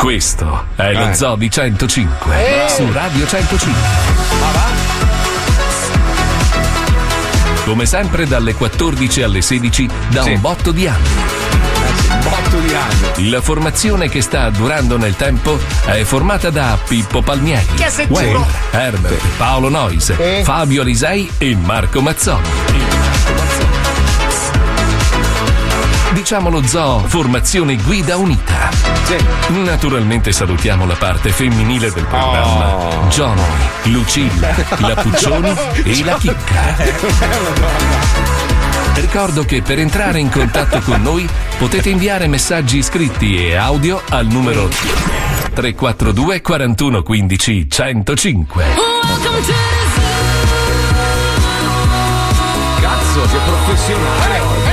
Questo è lo Eh. Zoo di 105 Eh. su Radio 105. Come sempre dalle 14 alle 16 da un botto di anni. Botto di anni. La formazione che sta durando nel tempo è formata da Pippo Palmieri? Wayne, Herbert, Paolo Noise, Eh. Fabio Alisei e Marco Mazzoni. Diciamo lo zoo formazione guida unita. Naturalmente salutiamo la parte femminile del programma. Oh. Johnny, Lucilla, la Puccioni e la Chicca. Ricordo che per entrare in contatto con noi potete inviare messaggi scritti e audio al numero 342 41 15 105. Cazzo, che professionale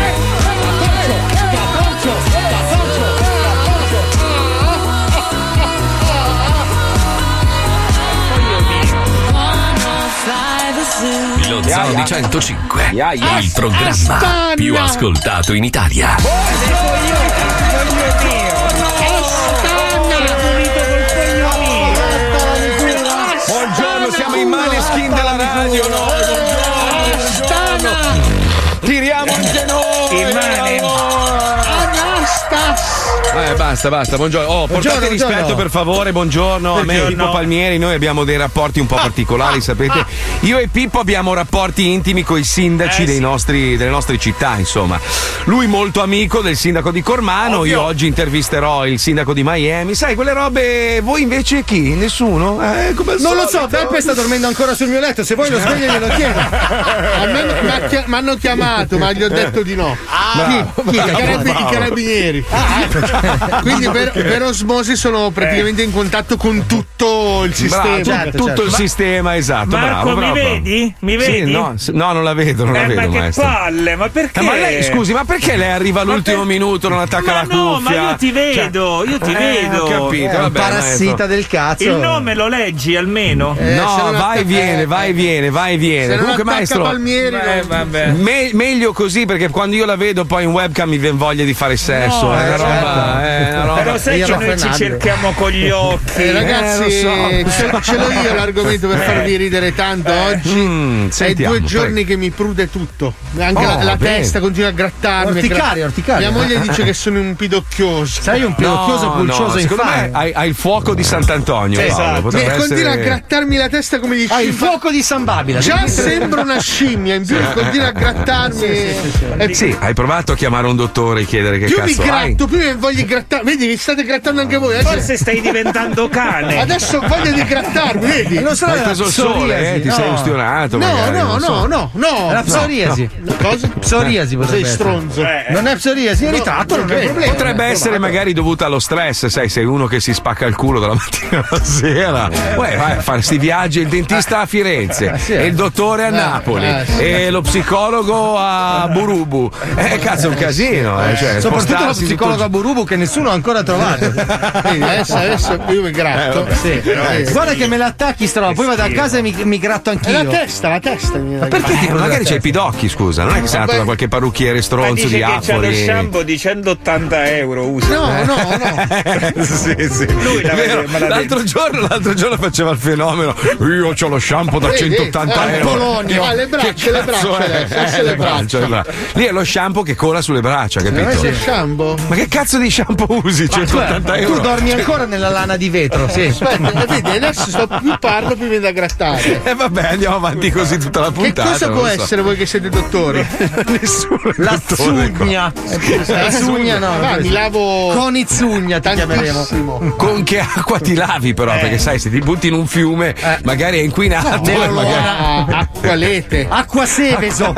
oggi. Lo Zoo di 105, il programma più ascoltato in Italia. Buongiorno, basta, basta, buongiorno. Oh, portate Buongiorno, rispetto buongiorno. per favore, buongiorno. A me e Buongiorno. Pippo Palmieri, noi abbiamo dei rapporti un po' particolari, sapete. Io e Pippo abbiamo rapporti intimi con i sindaci Eh, dei sì. nostri- delle nostre città, insomma. Lui molto amico del sindaco di Cormano, io oggi intervisterò il sindaco di Miami. Sai, quelle robe, voi invece chi? Nessuno? Eh, Non lo solito. so, Beppe sta dormendo ancora sul mio letto. Se vuoi lo sveglio glielo chiedo. A me mi hanno chiamato, ma gli ho detto di no. Chi? Chi? I, carabi- i carabinieri. Quindi per, per osmosi sono praticamente in contatto con tutto il sistema. Bravo, tu- tutto il sistema, esatto. Marco, bravo, mi bravo. vedi? Mi Sì, vedi? no, s- no, non la vedo, non la Eh, vedo, ma che maestro. palle, ma perché? Eh, ma lei, scusi, ma perché lei arriva all'ultimo minuto, non attacca Ma la no, cuffia? ma io ti vedo, io ti Eh, vedo. ho capito, È vabbè, parassita maestro. del cazzo. Il nome lo leggi almeno? no, vai e viene, vai e viene, vai e viene. Comunque, attacca maestro. Palmieri, Eh, non- vabbè. me- meglio così perché quando io la vedo poi in webcam mi viene voglia di fare sesso. No, è una eh, roba. Una roba. Però sai che noi ci cerchiamo con gli occhi. Eh, ragazzi, Eh, lo so. ce, ce l'ho io l'argomento per Eh. farvi ridere tanto oggi. Mm, È sentiamo, due giorni prego. che mi prude tutto. Anche Oh, la, la testa continua a grattarmi. Orticaria, orticaria. Mia moglie dice che sono un pidocchioso. Sei un pidocchioso pulcioso secondo me hai, hai il fuoco di Sant'Antonio. Esatto. Paolo, continua a essere- grattarmi la testa come dici. Ah, il fuoco di San Babila. Già sembra una scimmia, in più continua a grattarmi. Sì, hai provato a chiamare un dottore e chiedere che più mi cazzo hai? gratto, più mi voglio grattare. Vedi, vi state grattando anche voi. Adesso- Forse stai diventando cane. Adesso ho voglia di grattarmi, vedi? Non sarà Hai la preso il sole, psoriasi? eh? Ti No. sei ustionato. No, magari, no, non so. no, no, no. È la psoriasi. No. Cosa? Psoriasi potrebbe Sei stronzo. Non è psoriasi, è No, ritratto, non è problema. Potrebbe essere magari dovuta allo stress, sai, sei uno che si spacca il culo dalla mattina alla sera. Uè, vai a fare sti viaggi, il dentista a Firenze, sì. e il dottore a Napoli, eh, sì. e lo psicologo a Burubu. Eh, cazzo, è un casino, eh. Cioè, Soprattutto lo psicologo tutto- a Burubu che nessuno ha ancora trovato. Vedi, adesso, adesso io mi gratto. Eh, vabbè. Sì. Eh, Guarda che me l'attacchi sta roba, poi vado a casa e mi, mi gratto È anch'io. la testa, la testa. Mi Ma perché ti Eh, magari c'hai i pidocchi, scusa, non è che sei andato da qualche parrucchiere Ma stronzo dice di che c'ha lo shampoo di 180 euro. Usa. No, no, no. sì, sì. Lui l'altro, giorno, l'altro giorno faceva il fenomeno. Io ho lo shampoo da Vedi? 180 Ah, euro. Polonio. Ah, le braccia, Che le braccia Eh, le braccia. Lì è lo shampoo che cola sulle braccia, capito? il shampoo. Ma che cazzo di shampoo usi? 180 Tu euro. dormi ancora nella lana di vetro, sì. Aspetta, eh, vedi, adesso sto più parlo più mi da grattare. E vabbè, andiamo avanti così tutta la Che puntata. cosa non può so. essere voi che siete dottori? Nessuno La dottore qua. zugna. La zugna no. Ah, mi lavo Con i zugna ti chiameremo. Con che acqua ti lavi, però? Perché sai, se ti butti in un fiume, magari è inquinato. e magari... Ah, acqualete. Acqua Seveso.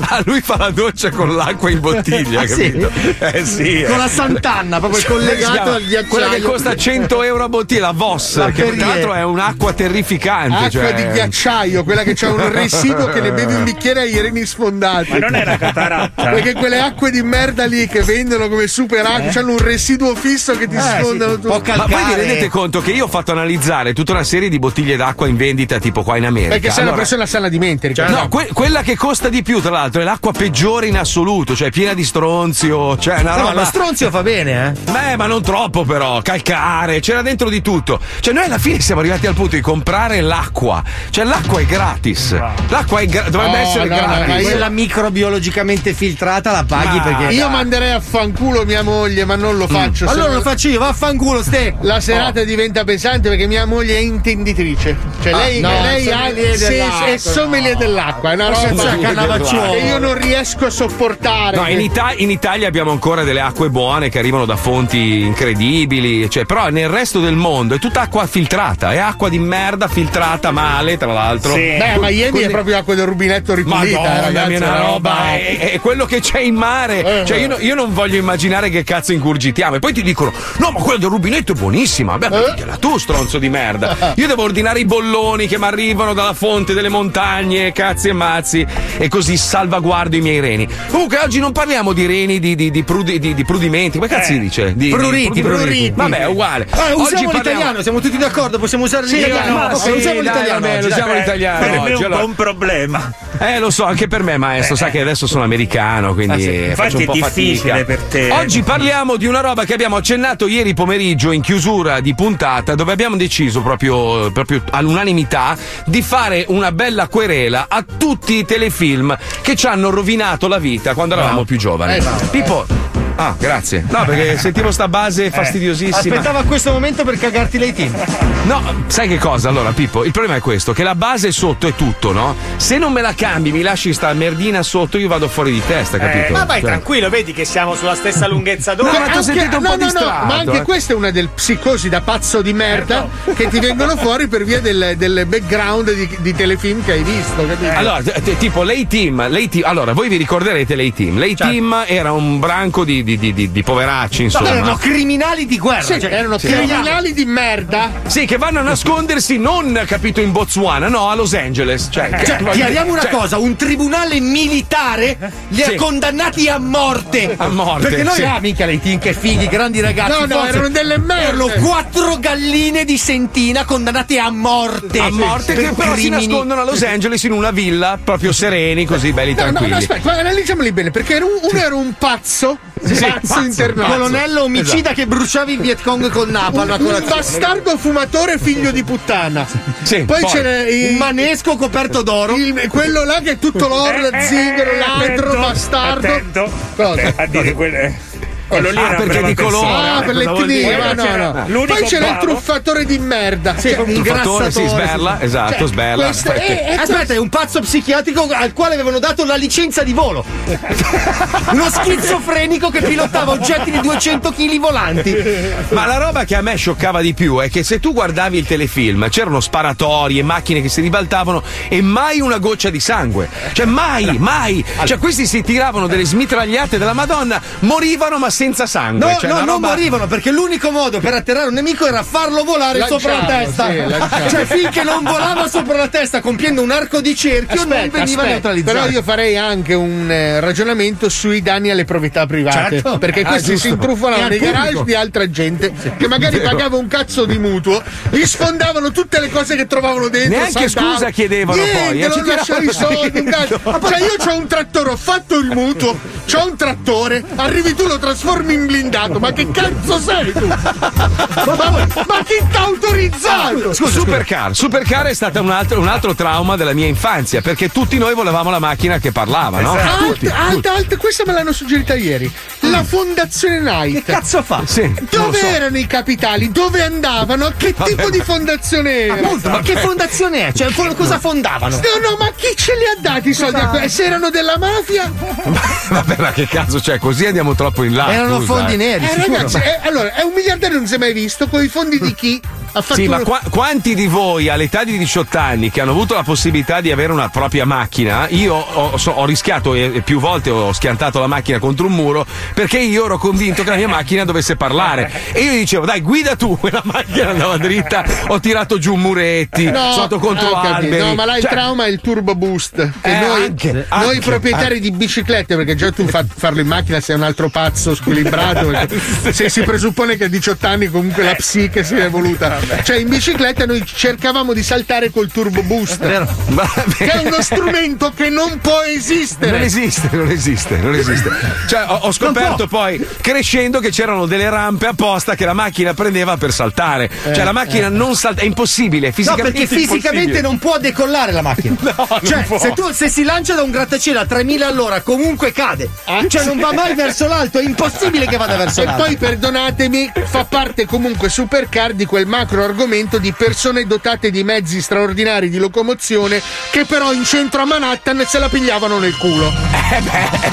Ah, lui fa la doccia con l'acqua in bottiglia, Ah, sì? capito? Eh sì. Con eh. la Sant'Anna, proprio collegato al ghiacciaio. Quella che costa 100 euro a bottiglia, la Voss, La che tra l'altro è un'acqua terrificante. Acqua cioè- di ghiacciaio, quella che c'ha un residuo che ne bevi un bicchiere e hai i reni sfondati. Ma non era cataratta? Perché quelle acque di merda lì che vendono come super acque hanno un residuo fisso che ti sfondano tutto. Ma voi vi rendete conto che io ho fatto analizzare tutta una serie di bottiglie d'acqua in vendita tipo qua in America? Perché sei una Allora- persona sana di mente, ricordo. No, que- quella che costa di più, tra l'altro, è l'acqua peggiore in assoluto, cioè piena di stronzio. Cioè, una No, ma roba. lo stronzio fa bene, eh. Beh, ma non troppo, però. Calcare, c'era dentro di tutto. Cioè, noi alla fine siamo arrivati al punto di comprare l'acqua. Cioè, l'acqua è gratis. L'acqua è gra- dovrebbe No, essere no, no, gratis. ma io- Quella microbiologicamente filtrata la paghi Ma- perché. Io manderei a fanculo mia moglie, ma non lo faccio. Allora Se- lo faccio io, vaffanculo, ste. La serata diventa pesante perché mia moglie è intenditrice. Cioè, Ah, lei, no, lei ha sì, è sommelier dell'acqua. È una roba che io non riesco a sopportare. No, in, Ita- in Italia abbiamo ancora delle acque buone che arrivano da fonti incredibili, cioè, però nel resto del mondo è tutta acqua filtrata, è acqua di merda filtrata male, tra l'altro. Sì. Beh, a Miami Con- è proprio acqua del rubinetto ripulita, Madonna, eh, ragazzi. è una roba è, è quello che c'è in mare. Eh. Cioè, io, no- io non voglio immaginare che cazzo ingurgitiamo. E poi ti dicono: No, ma quella del rubinetto è buonissima. Beh, prenditela tu, stronzo di merda. Io devo ordinare i bolloni che mi arrivano dalla fonte delle montagne, cazzi e mazzi. E così salvaguardo i miei reni. Comunque, oggi non parliamo di reni, di, di- di prudi- di- di prudimenti. Come cazzo si dice? Di, di Pruriti, pruriti. Vabbè, è uguale. Ah, Oggi usiamo parliamo- l'italiano, siamo tutti d'accordo, possiamo usare Sì, l'italiano. ma Ok, sì, usiamo dai, l'italiano. oggi, usiamo dai. l'italiano Per me è un un problema. Eh, lo so, anche per me, maestro. Sa che adesso sono americano, quindi Ah, sì. faccio Infatti un po' è difficile fatica. per te. Oggi parliamo di una roba che abbiamo accennato ieri pomeriggio in chiusura di puntata, dove abbiamo deciso proprio, proprio all'unanimità di fare una bella querela a tutti i telefilm che ci hanno rovinato la vita quando eravamo più giovani. Eh, bravo. Pippo. Ah, grazie. No, perché sentivo sta base fastidiosissima. Aspettava questo momento per cagarti lei team. No, sai che cosa? Allora, Pippo, il problema è questo: che la base sotto è tutto, no? Se non me la cambi, mi lasci sta merdina sotto, io vado fuori di testa, capito? Ma vai Cioè- tranquillo, vedi che siamo sulla stessa lunghezza d'onda. No, ma ti ho Anche- sentito un no, po' no, no, distratto, ma anche eh. questa è una del psicosi da pazzo di merda che ti vengono fuori per via del, del background di, di telefilm che hai visto, capito? Allora, t- tipo l'A-Team, l'A-Team, allora voi vi ricorderete l'A-Team. L'A-Team era un branco di, di- di- di- di poveracci, No, insomma. erano criminali di guerra. Sì, cioè, erano sì. criminali di merda. Sì, che vanno a nascondersi non, capito, in Botswana, no, a Los Angeles. Cioè, Cioè, che- chiariamo una cioè, cosa, un tribunale militare li ha Sì. condannati a morte. A morte, Perché noi, sì. ah, minchia, lei team, che fighi, grandi ragazzi. No, no, forse. erano delle merde. Erano quattro galline di sentina condannate a morte. A morte, che però si crimini. nascondono a Los Angeles in una villa, proprio sereni, così belli No, no, tranquilli. no, aspetta, ma analizziamoli bene, perché uno era un pazzo, pazzo pazzo, internato. Colonnello omicida che bruciava il Viet Cong col napalm Un, un bastardo fumatore figlio di puttana. Sì, poi, poi- c'era il, Un manesco coperto d'oro. il- quello là che è tutto l'oro, Eh, eh, zingaro, eh, ladro, attento, bastardo. Attento. Cosa? Eh, a dire quelle. Quello lì Ah, era perché di colore. Ah, per le cosa vuol TD, dire? ma no, no. l'unico Poi c'era il bravo. truffatore di merda. Sì, Cioè, un Truffatore, sì, grassatore, sberla, sì. esatto, Cioè, sberla. è- Aspetta. è- Aspetta, è un pazzo psichiatrico al quale avevano dato la licenza di volo. Uno schizofrenico che pilotava oggetti di 200 kg volanti. Ma la roba che a me scioccava di più è che se tu guardavi il telefilm c'erano sparatori e macchine che si ribaltavano e mai una goccia di sangue. Cioè mai, mai. Cioè questi si tiravano delle smitragliate della Madonna, morivano ma senza sangue. No, Cioè, no, non roba- morivano perché l'unico modo per atterrare un nemico era farlo volare Lanciarlo, sopra la testa. sì, cioè, finché non volava sopra la testa compiendo un arco di cerchio, non Aspetta, veniva aspetta. neutralizzato. Però io farei anche un eh, ragionamento sui danni alle proprietà private. Certo. Perché Ah, questi giusto. si intrufolano nei pubblico. garage di altra gente che magari pagava un cazzo di mutuo, gli sfondavano tutte le cose che trovavano dentro. Neanche saltavano. scusa chiedevano Niente, poi, eh, ci non lasciavi i soldi, un cazzo. Cioè io c'ho un trattore, ho fatto il mutuo, c'ho un trattore, arrivi tu lo trasformi in blindato, ma che cazzo sei tu? Ma, ma- chi t'ha autorizzato? Scusa, Supercar. Supercar è stato un altro, un altro trauma della mia infanzia perché tutti noi volevamo la macchina che parlava, no? Tutti, Alta, alta, alta, questa me l'hanno suggerita ieri. La fondazione Night. Che cazzo fa? Sì, Dove so. erano i capitali? Dove andavano? Che tipo di fondazione era? Appunto, ma che fondazione è? Cioè, cosa fondavano? No, no, ma chi ce li ha dati i soldi Se erano della mafia? Vabbè, ma che cazzo c'è? Così andiamo troppo in là. Erano scusa, fondi eh. neri, Eh, ragazzi, eh, allora, è un miliardario non si è mai visto con i fondi di chi? Fatto Sì, ma qua- quanti di voi all'età di 18 anni che hanno avuto la possibilità di avere una propria macchina, io ho, so- ho rischiato e, e più volte ho schiantato la macchina contro un muro perché io ero convinto che la mia macchina dovesse parlare. E io gli dicevo, dai, guida tu, e la macchina andava dritta, ho tirato giù muretti, No, sotto contro alberi. No, ma là il Cioè, trauma è il turbo boost. Eh, noi, anche, noi anche, proprietari di biciclette, perché già tu fa- farlo in macchina sei un altro pazzo squilibrato. se si presuppone che a 18 anni comunque la psiche si è evoluta. Cioè, in bicicletta noi cercavamo di saltare col turbo boost. Che è uno strumento che non può esistere. Non esiste, non esiste, non esiste. Cioè, ho, ho scoperto poi crescendo che c'erano delle rampe apposta che la macchina prendeva per saltare. Cioè, la macchina non salta, è impossibile, No, fisicamente. perché fisicamente non può decollare la macchina. non cioè, se, tu, se si lancia da un grattacielo a 3000 all'ora, comunque cade. Cioè, non va mai verso l'alto, è impossibile che vada verso E l'alto. poi perdonatemi, fa parte comunque Supercar di quel macro argomento di persone dotate di mezzi straordinari di locomozione che però in centro a Manhattan se la pigliavano nel culo.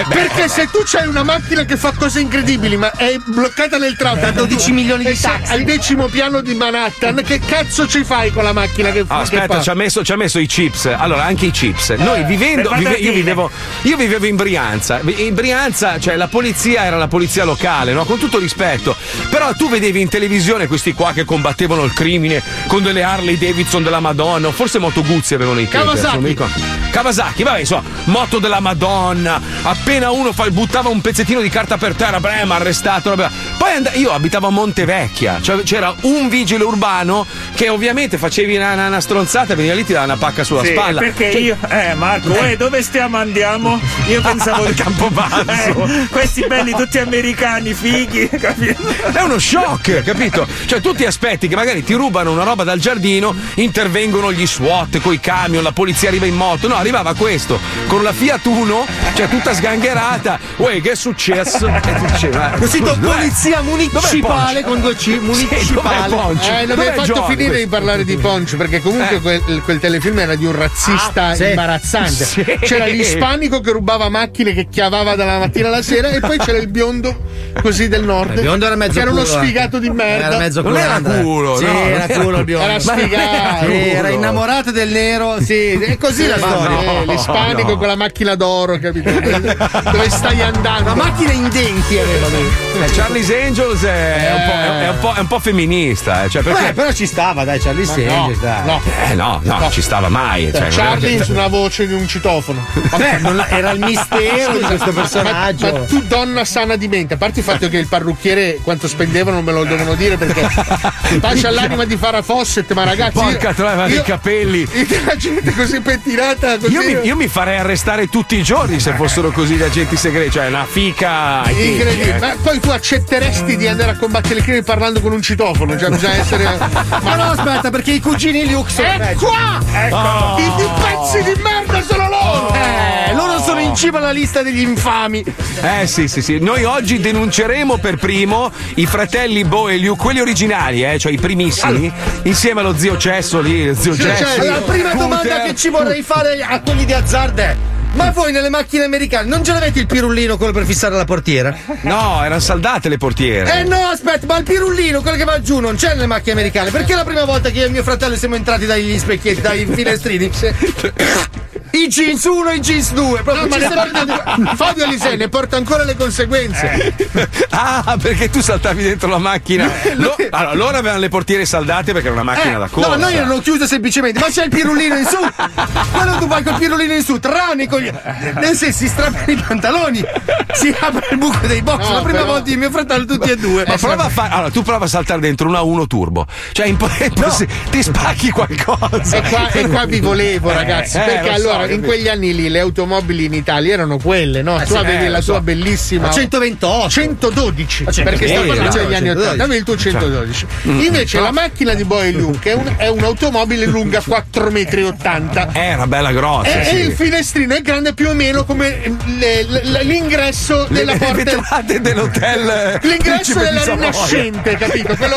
Perché se tu c'hai una macchina che fa cose incredibili ma è bloccata nel traffico Da 12 milioni di taxi. al decimo piano di Manhattan, che cazzo ci fai con la macchina che, Ah, che aspetta, fa? ci ha, messo, ci ha messo i chips. Allora, anche i chips. Noi vivendo. vive- io, vivevo, io vivevo in Brianza. In Brianza, cioè, la polizia era la polizia locale, no? Con tutto rispetto. Però tu vedevi in televisione questi qua che combattevano il crimine con delle Harley Davidson della Madonna. o Forse Moto Guzzi avevano i ricordo. Kawasaki, vabbè, insomma, moto della Madonna. Appena uno fa- buttava un pezzettino di carta per terra, beh, mi ha arrestato. roba. Poi and- io abitavo a Montevecchia, cioè c'era un vigile urbano che ovviamente facevi una, una- una stronzata e veniva lì ti dava una pacca sulla Sì, spalla. perché Cioè, io, eh Marco, uè, dove stiamo andiamo? Io pensavo Al Campobasso. Eh, questi belli tutti americani, fighi, capito? È uno shock, capito? Cioè, tu ti aspetti che magari ti rubano una roba dal giardino, intervengono gli SWAT coi camion, la polizia arriva in moto. No, arrivava questo con la Fiat Uno, cioè tutta sgangherata. Uè, che è successo? E dicevi, ma Così polizia municipale con due C, Sì, municipale. Poncio? Eh, non mi hai fatto Giorgio? finire di parlare di Poncio perché comunque Eh. quel, quel telefilm era di un razzista Ah, sì. imbarazzante. Sì. C'era l'ispanico che rubava macchine che chiavava dalla mattina alla sera e poi c'era il biondo così del nord. Il biondo era mezzo che era uno culo, eh. sfigato di merda. Era mezzo Non culo. era Andrea. culo, Sì, no, era culo il biondo. Era Ma- sfigato. Sì, era innamorato del nero. Sì, è così la Ma storia. no, l'ispanico no. con la macchina d'oro, capito? Dove, stai andando? Una macchina in denti aveva lui. Eh, Charlie's Angels è, è un po', è, un po', è un po' femminista, eh, cioè perché. Beh, però ci stava, dai, Charlie no, Angels, dai. no. Eh no, no, non ci stava mai. Cioè, Charlie su una voce di un citofono. Vabbè, non- era il mistero di questo Ma, personaggio. ma tu donna sana di mente, a parte il fatto che il parrucchiere quanto spendevano non me lo devono dire perché pace all'anima di Farah Fawcett, ma ragazzi. Porca troia, i io- capelli. La gente così pettinata così. Io mi, io mi farei arrestare tutti i giorni se fossero così gli agenti segreti, cioè una fica. Incredibile, eh. ma poi tu accetteresti di andare a combattere il crimine parlando con un citofono? Cioè, bisogna essere. Ma no, aspetta, perché i cugini Luke sono È peggio. qua! I, i pezzi di merda sono loro! Eh, loro sono in cima alla lista degli infami. Eh sì, sì, sì. Noi oggi denunceremo per primo i fratelli Bo e Liu, quelli originali, eh, cioè i primissimi, insieme allo zio Cesso lì, zio Cesso. Cesso. La prima domanda che ci vorrei fare a quelli di Azzard è: ma voi nelle macchine americane non ce l'avete il pirullino, quello per fissare la portiera? No, erano saldate le portiere. Eh no, aspetta, ma il pirullino, quello che va giù, non c'è nelle macchine americane. Perché la prima volta che io e mio fratello siamo entrati dagli specchietti, dai finestrini? I jeans 1 e i jeans 2. Proprio No, ma ne porta, Fabio Alisei ne porta ancora le conseguenze. Ah, perché tu saltavi dentro la macchina. Lo- allora, loro avevano le portiere saldate perché era una macchina Eh, da corsa. no, noi erano chiuse semplicemente, ma c'è il pirullino in su. Quello tu vai col pirullino in su, tranne con Nel senso, si strappano i pantaloni, si apre il buco dei box. No, la prima però- volta e mio fratello, tutti e due. Ma prova a fare. Allora, tu prova a saltare dentro una 1 turbo. Cioè, è impossi- ti spacchi qualcosa. E qua, e qua vi volevo, ragazzi. eh, perché so, allora, in capito. quegli anni lì le automobili in Italia erano quelle, no? tu sì, avevi eh, la tua so. bellissima. Ma 128. 112 Ma 120, perché stiamo parlando no, degli anni 112. 80 avevi il tuo 112 invece la macchina di Boy Luke è, un- è un'automobile lunga 4,80 metri Eh, era bella grossa. e, sì. e il finestrino è grande più o meno come le- le- l'ingresso della porta dell'hotel. l'ingresso Principe della rinascente capito che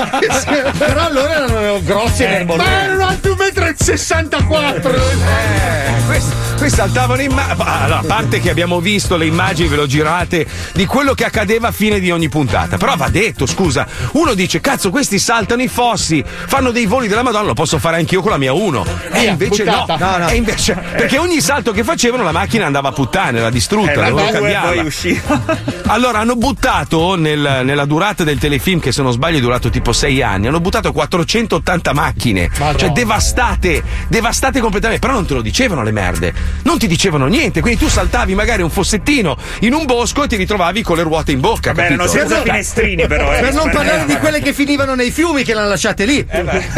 Però allora erano grossi e ma erano alti un metro e 64. Eh, questi, questi saltavano in mano. Allora, a parte che abbiamo visto le immagini, ve lo girate, di quello che accadeva a fine di ogni puntata. Però va detto, scusa, uno dice, cazzo, questi saltano i fossi, fanno dei voli della Madonna, lo posso fare anch'io con la mia 1. E invece no, buttata. No, no. E invece, perché ogni salto che facevano la macchina andava a puttane, era distrutta, Eh, dovevano cambiarla. poi usciva. Allora, hanno buttato nel- nella durata del telefilm, che se non sbaglio è durato tipo 6 anni, hanno buttato 480 macchine. Cioè, devastate, devastate completamente. Però non te lo dicevano le merde. Non ti dicevano niente. Quindi tu saltavi magari un fossettino in un bosco e ti ritrovavi con le ruote in bocca. Vabbè, erano capito? senza finestrini, però. eh, Per non parlare di quelle che finivano nei fiumi che l'hanno lasciate lì.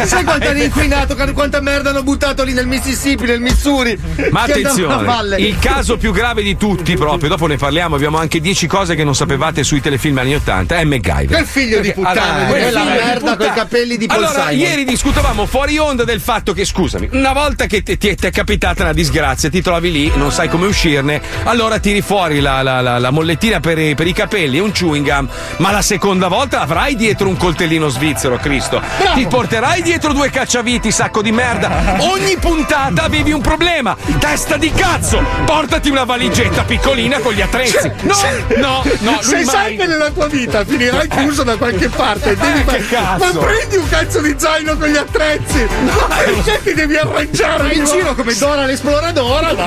Sai quanto hanno inquinato, quanta merda hanno buttato lì nel Mississippi, nel Missouri. Ma attenzione, valle. Il caso più grave di tutti, proprio, dopo ne parliamo, abbiamo anche 10 cose che non sapevate sui telefilm anni 80, è MacGyver. Quel figlio di puttana. Allora, quella merda puttana. coi capelli di Paul Allora, Simon. ieri discutevamo fuori onda del fatto che, scusami, una volta che ti, è capitata una disgrazia, ti trovi lì, non sai come uscirne, allora tiri fuori la, la- la- la mollettina per i, per i capelli e un chewing gum, ma la seconda volta avrai dietro un coltellino svizzero, Cristo. Ti porterai dietro due cacciaviti, sacco di merda. Ogni puntata avevi un problema. Testa di cazzo! Portati una valigetta piccolina con gli attrezzi. No, no, no, lui Se sai mai. che nella tua vita finirai chiuso da qualche parte, devi Eh, che cazzo? ma prendi un cazzo di zaino con gli attrezzi, perché ti devi arrangiare Vai in giro come Dora l'esploradora. Ma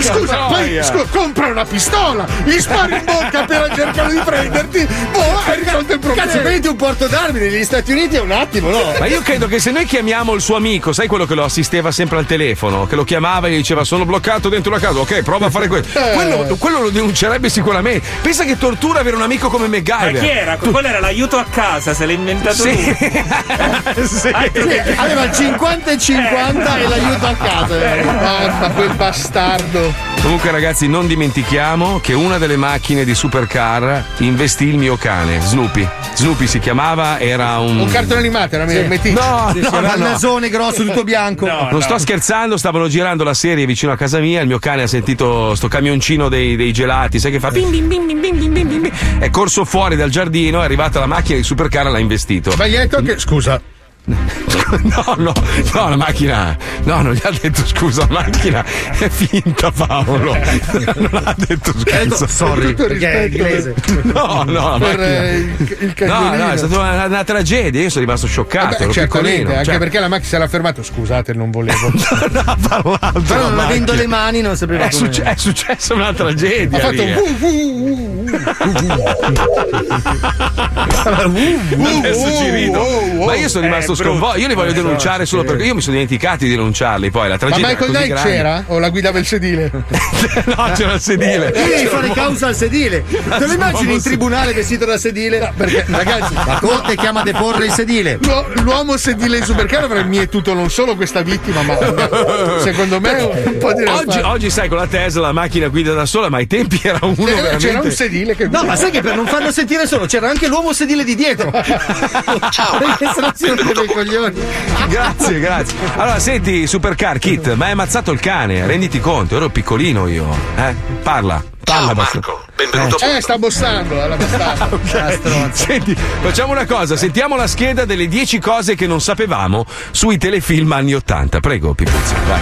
Scusa, poi scu- compra una pistola, gli spari in bocca per cercare di prenderti, boh, hai risolto il problema. Cazzo, prendi un porto d'armi negli Stati Uniti è un attimo, no? Ma io credo che se noi chiamiamo il suo amico, sai quello che lo assisteva sempre al telefono, che lo chiamava e gli diceva sono bloccato dentro la casa, ok, prova a fare questo. Eh. Quello, quello lo denuncerebbe sicuramente. Pensa che tortura avere un amico come Ma MacGyver. chi era? Quello era l'aiuto a casa, se l'ha inventato Sì. lui. Sì. Aveva il 50 e 50 e l'aiuto a casa. eh. Mamma, quel bastardo. Comunque, ragazzi, non dimentichiamo che una delle macchine di Supercar investì il mio cane, Snoopy. Snoopy si chiamava, era un. Un cartone animato, era sì. No, Sì, no, sì, no, il no. nasone grosso, tutto bianco. No, Non no. sto scherzando, stavano girando la serie vicino a casa mia. Il mio cane ha sentito sto camioncino dei, dei gelati, sai che fa? Bim, bim, bim, bim, bim, bim, bim, bim. È corso fuori dal giardino, è arrivata la macchina di Supercar e l'ha investito. Ma gli hai detto che. Scusa, No, no, no, la macchina. No, non gli ha detto scusa, la macchina è finta, Paolo. Non ha detto scusa. Sorry, tutto perché è inglese. No, no, la per macchina. eh, il, il No, no, è stata una, una tragedia. Io sono rimasto scioccato. Vabbè, ero certamente, anche Cioè, perché la macchina si era fermata. Scusate, non volevo. non ha parlato. Però non avendo le mani non sapeva È, succe- è successa una tragedia. ha fatto lì, un eh. uh, uh, uh. Adesso ci rido. Ma io sono rimasto Eh, sconvolto. Io li voglio Eh, denunciare solo perché io mi sono dimenticato di denunciarli. Poi la Ma tragedia. Michael era così Knight c'era? O la guidava il sedile? no, c'era il sedile. Devi C'era fare causa al sedile. Te lo immagini in tribunale vestito da sedile? Perché, ragazzi, La corte chiama a deporre il sedile. l'uo- l'uomo sedile in supercar avrà mietuto non solo questa vittima, ma secondo me un po' di Oggi, oggi, sai, con la Tesla la macchina guida da sola, ma ai tempi era uno Eh, veramente. c'era un sedile che No, ma sai che per non farlo sentire solo c'era anche l'uomo sedile di dietro. Ciao. Perché se no si rompe dei coglioni. Grazie, grazie. Allora, senti, Supercar Kit, ma hai ammazzato il cane, renditi conto, ero piccolino io. Eh? Parla. Parla, Ciao. Marco, benvenuto Eh, sta bossando alla bastarda. Senti, facciamo una cosa, sentiamo la scheda delle 10 cose che non sapevamo sui telefilm anni 80. Prego, Pipuzzi, vai.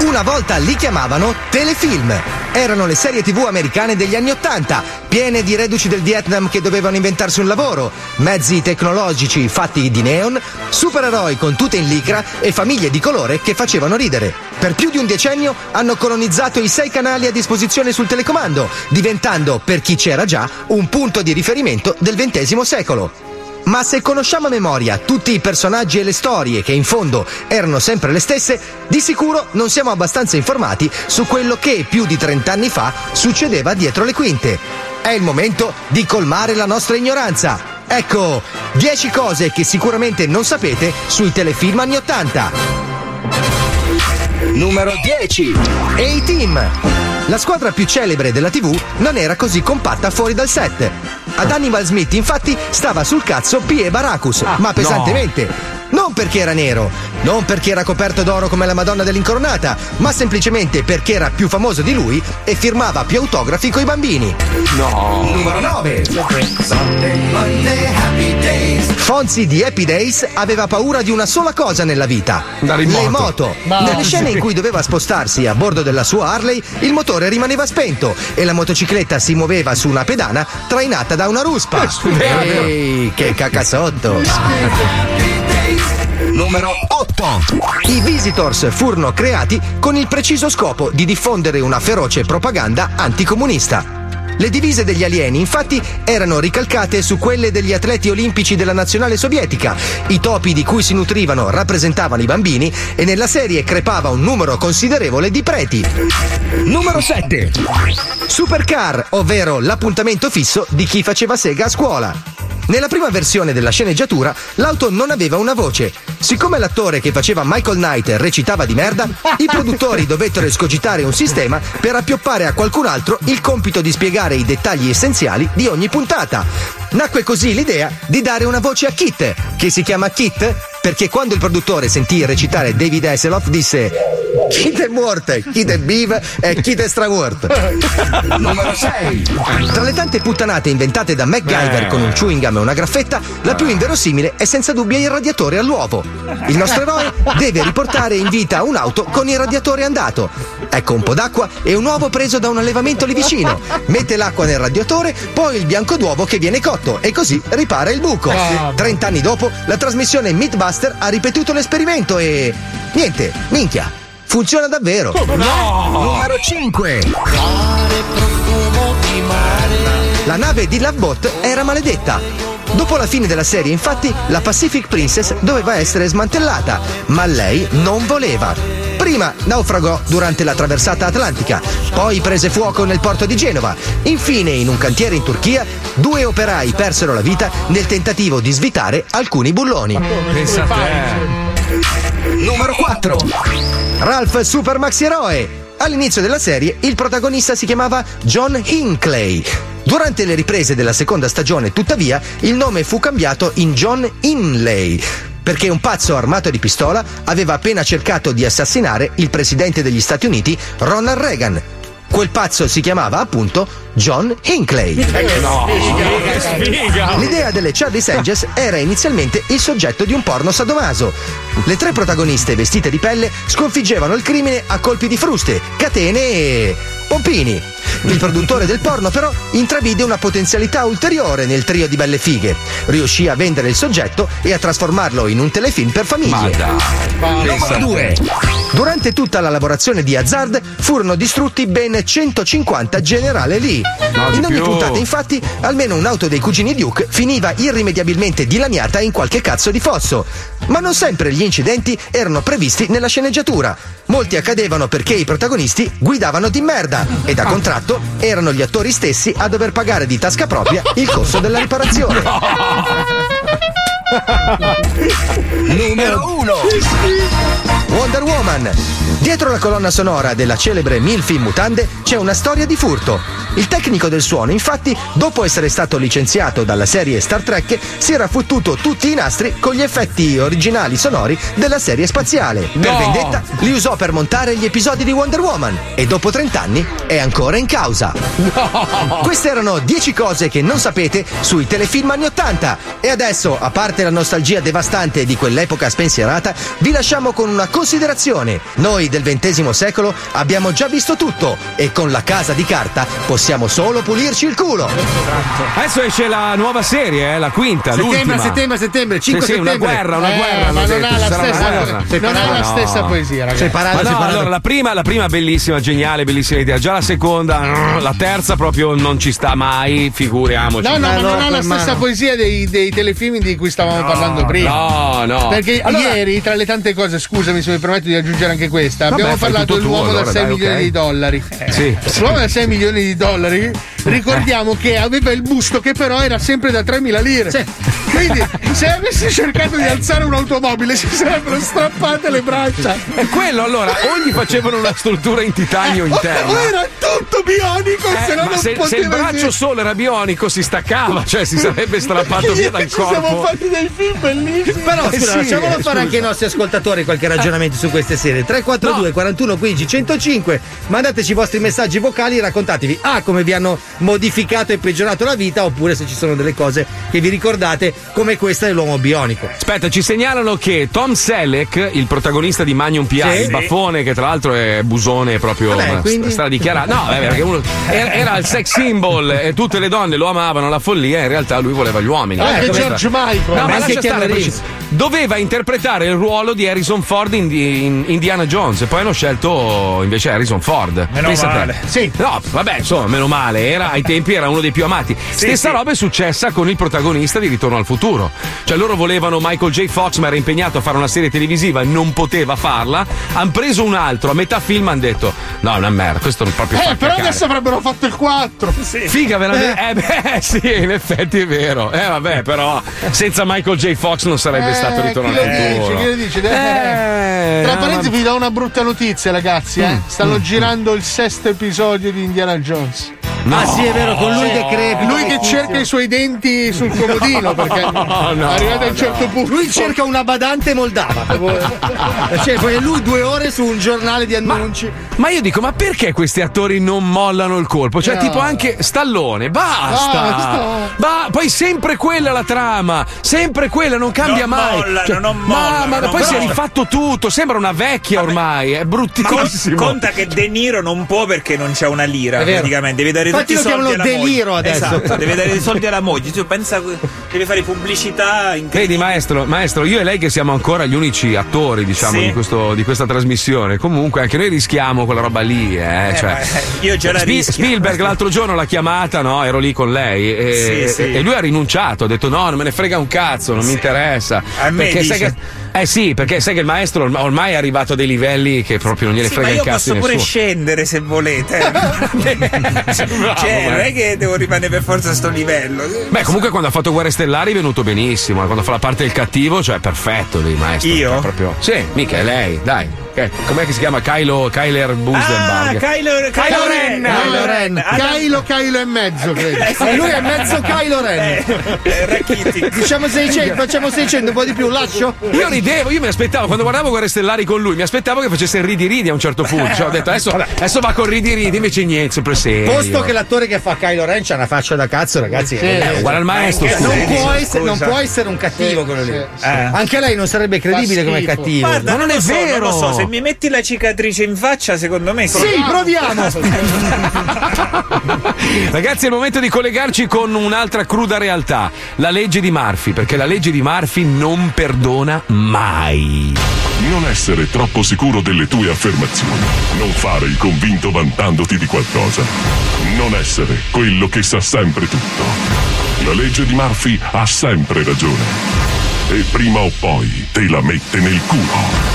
Una volta li chiamavano telefilm. Erano le serie tv americane degli anni Ottanta, piene di reduci del Vietnam che dovevano inventarsi un lavoro, mezzi tecnologici fatti di neon, supereroi con tute in licra e famiglie di colore che facevano ridere. Per più di un decennio hanno colonizzato i sei canali a disposizione sul telecomando, diventando, per chi c'era già, un punto di riferimento del XX secolo. Ma se conosciamo a memoria tutti i personaggi e le storie che in fondo erano sempre le stesse, di sicuro non siamo abbastanza informati su quello che più di 30 anni fa succedeva dietro le quinte. È il momento di colmare la nostra ignoranza. Ecco, 10 cose che sicuramente non sapete sui telefilm anni 80. Numero 10 A-Team La squadra più celebre della TV non era così compatta fuori dal set. Ad Animal Smith infatti stava sul cazzo P.E. Baracus, ma pesantemente. Non perché era nero, non perché era coperto d'oro come la Madonna dell'Incoronata, ma semplicemente perché era più famoso di lui e firmava più autografi coi bambini. No. Numero 9. Fonzi di Happy Days aveva paura di una sola cosa nella vita: Andare in le moto. Ma- Nelle scene in cui doveva spostarsi a bordo della sua Harley, il motore rimaneva spento e la motocicletta si muoveva su una pedana trainata da una ruspa. Ehi, che cacasotto! Numero 8. I Visitors furono creati con il preciso scopo di diffondere una feroce propaganda anticomunista. Le divise degli alieni, infatti, erano ricalcate su quelle degli atleti olimpici della nazionale sovietica. I topi di cui si nutrivano rappresentavano i bambini e nella serie crepava un numero considerevole di preti. Numero 7. Supercar, ovvero l'appuntamento fisso di chi faceva sega a scuola. Nella prima versione della sceneggiatura, l'auto non aveva una voce. Siccome l'attore che faceva Michael Knight recitava di merda, i produttori dovettero escogitare un sistema per appioppare a qualcun altro il compito di spiegare i dettagli essenziali di ogni puntata. Nacque così l'idea di dare una voce a Kit, che si chiama Kit perché quando il produttore sentì recitare David Hasselhoff disse Kit è morte, Kit è viva e Kit è stramorto. Numero 6. Tra le tante puttanate inventate da MacGyver con un chewing gum e una graffetta, la più inverosimile è senza dubbio il radiatore all'uovo. Il nostro eroe deve riportare in vita un'auto con il radiatore andato. Ecco un po' d'acqua e un uovo preso da un allevamento lì vicino. Mette l'acqua nel radiatore, poi il bianco d'uovo che viene cotto e così ripara il buco. Ah. Trent'anni dopo, la trasmissione Meatbuster ha ripetuto l'esperimento e. Niente, minchia. Funziona davvero. Numero 5. La nave di Lovebot era maledetta. Dopo la fine della serie, infatti, la Pacific Princess doveva essere smantellata, ma lei non voleva. Prima naufragò durante la traversata atlantica, poi prese fuoco nel porto di Genova. Infine, in un cantiere in Turchia, due operai persero la vita nel tentativo di svitare alcuni bulloni. Pensa a te. Numero 4. Ralph Super Maxi Eroe. All'inizio della serie il protagonista si chiamava John Hinckley. Durante le riprese della seconda stagione, tuttavia, il nome fu cambiato in John Inley. Perché un pazzo armato di pistola aveva appena cercato di assassinare il presidente degli Stati Uniti, Ronald Reagan. Quel pazzo si chiamava appunto John Hinckley. No, che sfiga. L'idea delle Charlie Angels era inizialmente il soggetto di un porno sadomaso. Le tre protagoniste vestite di pelle sconfiggevano il crimine a colpi di fruste, catene e. pompini. Il produttore del porno, però, intravide una potenzialità ulteriore nel trio di belle fighe. Riuscì a vendere il soggetto e a trasformarlo in un telefilm per famiglie. Numero te. 2. Durante tutta la lavorazione di Hazard furono distrutti ben 150 Generale Lee. In ogni puntata, infatti, almeno un'auto dei cugini Duke finiva irrimediabilmente dilaniata in qualche cazzo di fosso. Ma non sempre gli incidenti erano previsti nella sceneggiatura. Molti accadevano perché i protagonisti guidavano di merda e da contratto erano gli attori stessi a dover pagare di tasca propria il costo della riparazione. Numero 1 Wonder Woman. Dietro la colonna sonora della celebre Milfi in mutande c'è una storia di furto. Il tecnico del suono, infatti, dopo essere stato licenziato dalla serie Star Trek, si era fottuto tutti i nastri con gli effetti originali sonori della serie spaziale. Per No. vendetta li usò per montare gli episodi di Wonder Woman e dopo 30 anni è ancora in causa. Queste erano 10 cose che non sapete sui telefilm anni 80. E adesso, a parte la nostalgia devastante di quell'epoca spensierata, vi lasciamo con una considerazione. Noi del XX secolo abbiamo già visto tutto e con la casa di carta possiamo solo pulirci il culo. Adesso esce la nuova serie, eh, la quinta, Settembre, l'ultima. settembre, settembre, 5 Sì, sì, una settembre. guerra, una Eh, guerra, Ma non ha la una stessa, guerra. non ha la No. stessa poesia, ragazzi. Ma no, allora la prima, la prima bellissima, geniale, bellissima idea. Già la seconda, la terza proprio non ci sta mai, figuriamoci. No, no, ma non ha la stessa mano. poesia dei, dei telefilm di cui stavamo parlando prima. No, no. Perché Allora- ieri, tra le tante cose, scusami se mi permetto di aggiungere anche questa, Vabbè, abbiamo parlato dell'uomo da allora, 6 dai, milioni ok. di dollari. Sì. L'uomo da 6 milioni di dollari ricordiamo che aveva il busto che però era sempre da 3.000 lire. Quindi se avessi cercato di alzare un'automobile si sarebbero strappate le braccia. E quello allora, o gli facevano una struttura in titanio O, interna. o era tutto bionico, Eh, se no non se, poteva se il braccio esistere. solo era bionico si staccava, cioè si sarebbe strappato via dal Ci siamo corpo. fatti dei film bellissimi. Però Eh scusa, sì, lasciamolo eh, fare anche ai nostri ascoltatori qualche ragionamento su queste serie. 342 41 15 105. Mandateci i vostri messaggi vocali, raccontatevi A come vi hanno modificato e peggiorato la vita, oppure se ci sono delle cose che vi ricordate, come questa dell'uomo bionico. Aspetta, ci segnalano che Tom Selleck, il protagonista di Magnum PI, Sì. il baffone che tra l'altro è busone proprio Vabbè, quindi- sta dichiarato. No, vabbè, perché uno era, era il sex symbol e tutte le donne lo amavano alla follia, in realtà lui voleva gli uomini. Anche George questa- Michael. No, ma Anche lascia stare, Reeves. doveva interpretare il ruolo di Harrison Ford in, in Indiana Jones e poi hanno scelto invece Harrison Ford. Meno Pensa male. Sì. No, vabbè, insomma, meno male. Era, ai tempi era uno dei più amati. Stessa sì. roba è successa con il protagonista di Ritorno al futuro. Cioè, loro volevano Michael J. Fox, ma era impegnato a fare una serie televisiva e non poteva farla. Hanno preso un altro. A metà film hanno detto: No, è una merda, questo non proprio Eh, fa però cacare." adesso avrebbero fatto il 4. Figa, veramente. Eh. beh, sì, in effetti è vero. Eh, vabbè, però senza Michael J. Fox non sarebbe stato Ritorno al futuro. chi lo dice? Eh, Tra no, parentesi ma- vi do una brutta notizia ragazzi, eh. Stanno girando il sesto episodio di Indiana Jones. Ah, sì, è vero, con lui che crepita. Lui che cerca i suoi denti sul comodino perché no, arrivato a un certo punto. Lui cerca una badante moldava. cioè, poi lui due ore su un giornale di annunci. Ma io dico, ma perché questi attori non mollano il colpo? Cioè, No. tipo anche Stallone, basta! Basta. Ba- poi sempre quella la trama, sempre quella, non cambia Non mai. mollano, Cioè, non ma, mollano, ma non poi si è rifatto tutto, sembra una vecchia ormai, è bruttissimo. conta che De Niro non può perché non c'è una lira, praticamente. Deve dare Infatti lo chiamano alla De Niro moglie. adesso. Esatto, deve dare i soldi alla moglie. Tu pensa, deve fare pubblicità. Vedi maestro, maestro, io e lei che siamo ancora gli unici attori, diciamo, Sì. di, questo- di questa trasmissione. Comunque anche noi rischiamo quella roba lì, eh. Eh, cioè, ma, eh, io già la Spi- rischio. Spielberg l'altro giorno l'ha chiamata, no? Ero lì con lei e, Sì, sì. e lui ha rinunciato, ha detto no, non me ne frega un cazzo, non mi interessa. A me perché sai dice. che eh sì, perché sai che il maestro orm- ormai è arrivato a dei livelli che proprio non gliene Sì, frega ma il io cazzo posso di pure nessuno. scendere se volete. Cioè, non è che devo rimanere per forza a sto livello. Beh, comunque quando ha fatto Guerre Stellari è venuto benissimo, eh, quando fa la parte del cattivo, cioè perfetto lì, maestro. Io? Proprio... Sì, mica è lei, dai. Che- Com'è che si chiama? Kylo, Kyler Ah, Busenberg. Kylo, Kylo Ren. Kylo Ren. Kylo, Kylo e mezzo, credo. E lui è mezzo Kylo Ren. Eh, eh. Diciamo 600, facciamo 600, un po' di più, lascio? Io ridevo, io mi aspettavo, quando guardavo Guerre Stellari con lui, mi aspettavo che facesse il ridi ridi a un certo punto. Cioè, ho detto adesso, adesso va con ridi ridi, invece niente, sempre serio. Posto che l'attore che fa Kylo Ren c'ha una faccia da cazzo, ragazzi. Eh, uguale al maestro. Anche scusa. non, Sì, può sì, essere, non può essere un cattivo quello lì. sì, sì. Anche lei non sarebbe credibile come cattivo. Guarda, Ma non lo è so, vero. Non lo so, se mi metti la cicatrice in faccia, secondo me Sì, proviamo. Ragazzi, è il momento di collegarci con un'altra cruda realtà, la legge di Murphy, perché la legge di Murphy non perdona mai. Non essere troppo sicuro delle tue affermazioni. Non fare il convinto vantandoti di qualcosa. Non essere quello che sa sempre tutto. La legge di Murphy ha sempre ragione. E prima o poi te la mette nel culo.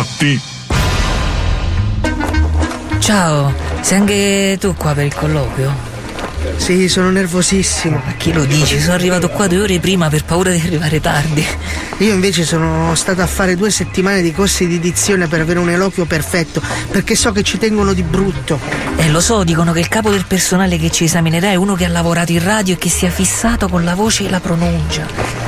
Infatti Ciao, sei anche tu qua per il colloquio? Sì, sono nervosissimo. Ma chi lo dici? Sono arrivato qua due ore prima per paura di arrivare tardi. Io invece sono stato a fare due settimane di corsi di dizione per avere un eloquio perfetto, perché so che ci tengono di brutto. E lo so, dicono che il capo del personale che ci esaminerà è uno che ha lavorato in radio e che si è fissato con la voce e la pronuncia.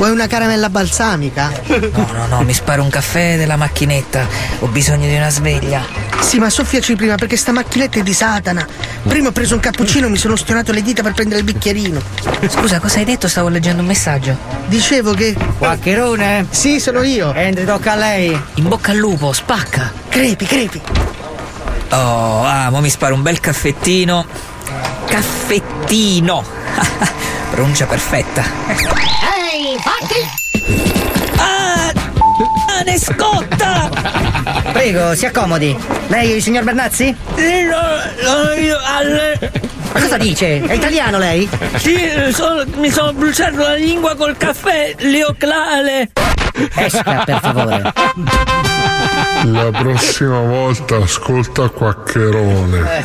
Vuoi una caramella balsamica? No, no, no, mi sparo un caffè della macchinetta. Ho bisogno di una sveglia. Sì, ma soffiaci prima perché sta macchinetta è di Satana. Prima ho preso un cappuccino e mi sono stionato le dita per prendere il bicchierino. Scusa, cosa hai detto? Stavo leggendo un messaggio. Dicevo che. Quaccherone? Sì, sono io. Entri, tocca a lei. In bocca al lupo, spacca. Crepi, crepi. Oh, ah, mo mi sparo un bel caffettino. Caffettino! Pronuncia perfetta. Fatti! Ah! ne scotta! Prego, si accomodi. Lei è il signor Bernazzi? Sì, no, no, io alle... Ma cosa dice? È italiano lei? Sì, so- mi sono bruciato la lingua col caffè, Leoclale. Esca, per favore. La prossima volta ascolta Quaccherone.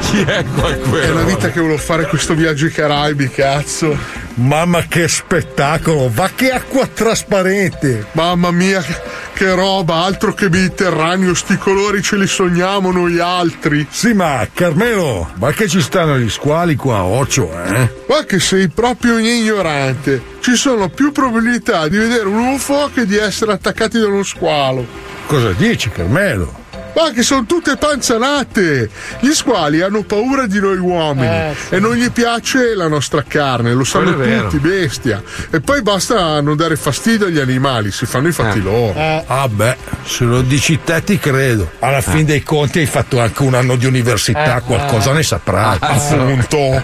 Chi è È la vita che volevo fare questo viaggio ai Caraibi, cazzo. Mamma che spettacolo! Va che acqua trasparente! Mamma mia, che, roba, altro che Mediterraneo, sti colori ce li sogniamo noi altri. Sì, ma Carmelo, ma che ci stanno gli squali qua a occhio, eh? Ma che sei proprio un ignorante. Ci sono più probabilità di vedere un UFO che di essere attaccati da uno squalo. Cosa dici, Carmelo? Ma che sono tutte panzanate! Gli squali hanno paura di noi uomini Eh, sì. e non gli piace la nostra carne, lo sanno tutti, bestia. E poi basta non dare fastidio agli animali, si fanno i fatti loro. Ah beh, se lo dici te ti credo. Alla fin dei conti hai fatto anche un anno di università, Eh. qualcosa ne saprai. Appunto. Ehi,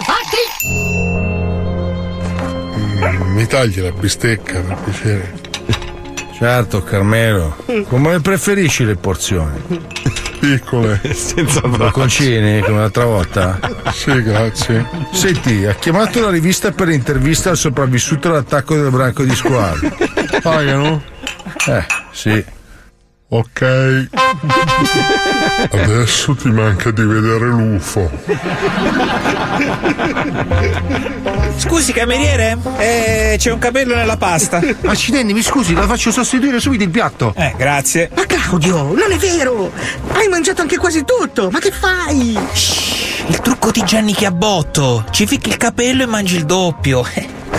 fatti! Mm, Mi tagli la bistecca per piacere. Certo, Carmelo. Come preferisci le porzioni? Piccole. Senza Bocconcini come l'altra volta? Sì, grazie. Senti, ha chiamato la rivista per intervista al sopravvissuto all'attacco del branco di squadra. Pagano? Eh, sì. Ok. Adesso ti manca di vedere l'UFO. Scusi, cameriere? Eh, c'è un capello nella pasta. Accidenti, mi scusi, la faccio sostituire subito il piatto. Eh, grazie. Ma Claudio, non è vero! Hai mangiato anche quasi tutto! Ma che fai? Il trucco di Gianni Chiabbotto. Ci ficchi il capello e mangi il doppio.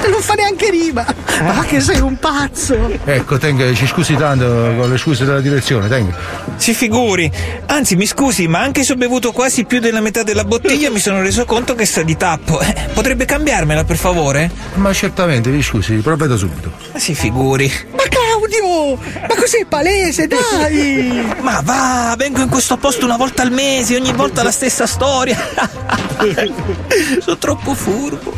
Non fa neanche rima! Ma che sei un pazzo! Ecco, tenga, ci scusi tanto con le scuse della direzione, tenga. Si figuri. Anzi, mi scusi, ma anche se ho bevuto quasi più della metà della bottiglia mi sono reso conto che sta di tappo. Eh, potrebbe cambiarmela, per favore? Ma certamente, vi scusi, provvedo subito. Ma si figuri. Ma Claudio! Ma cos'è palese, dai! Ma va, vengo in questo posto una volta al mese, ogni volta la stessa storia. Sono troppo furbo.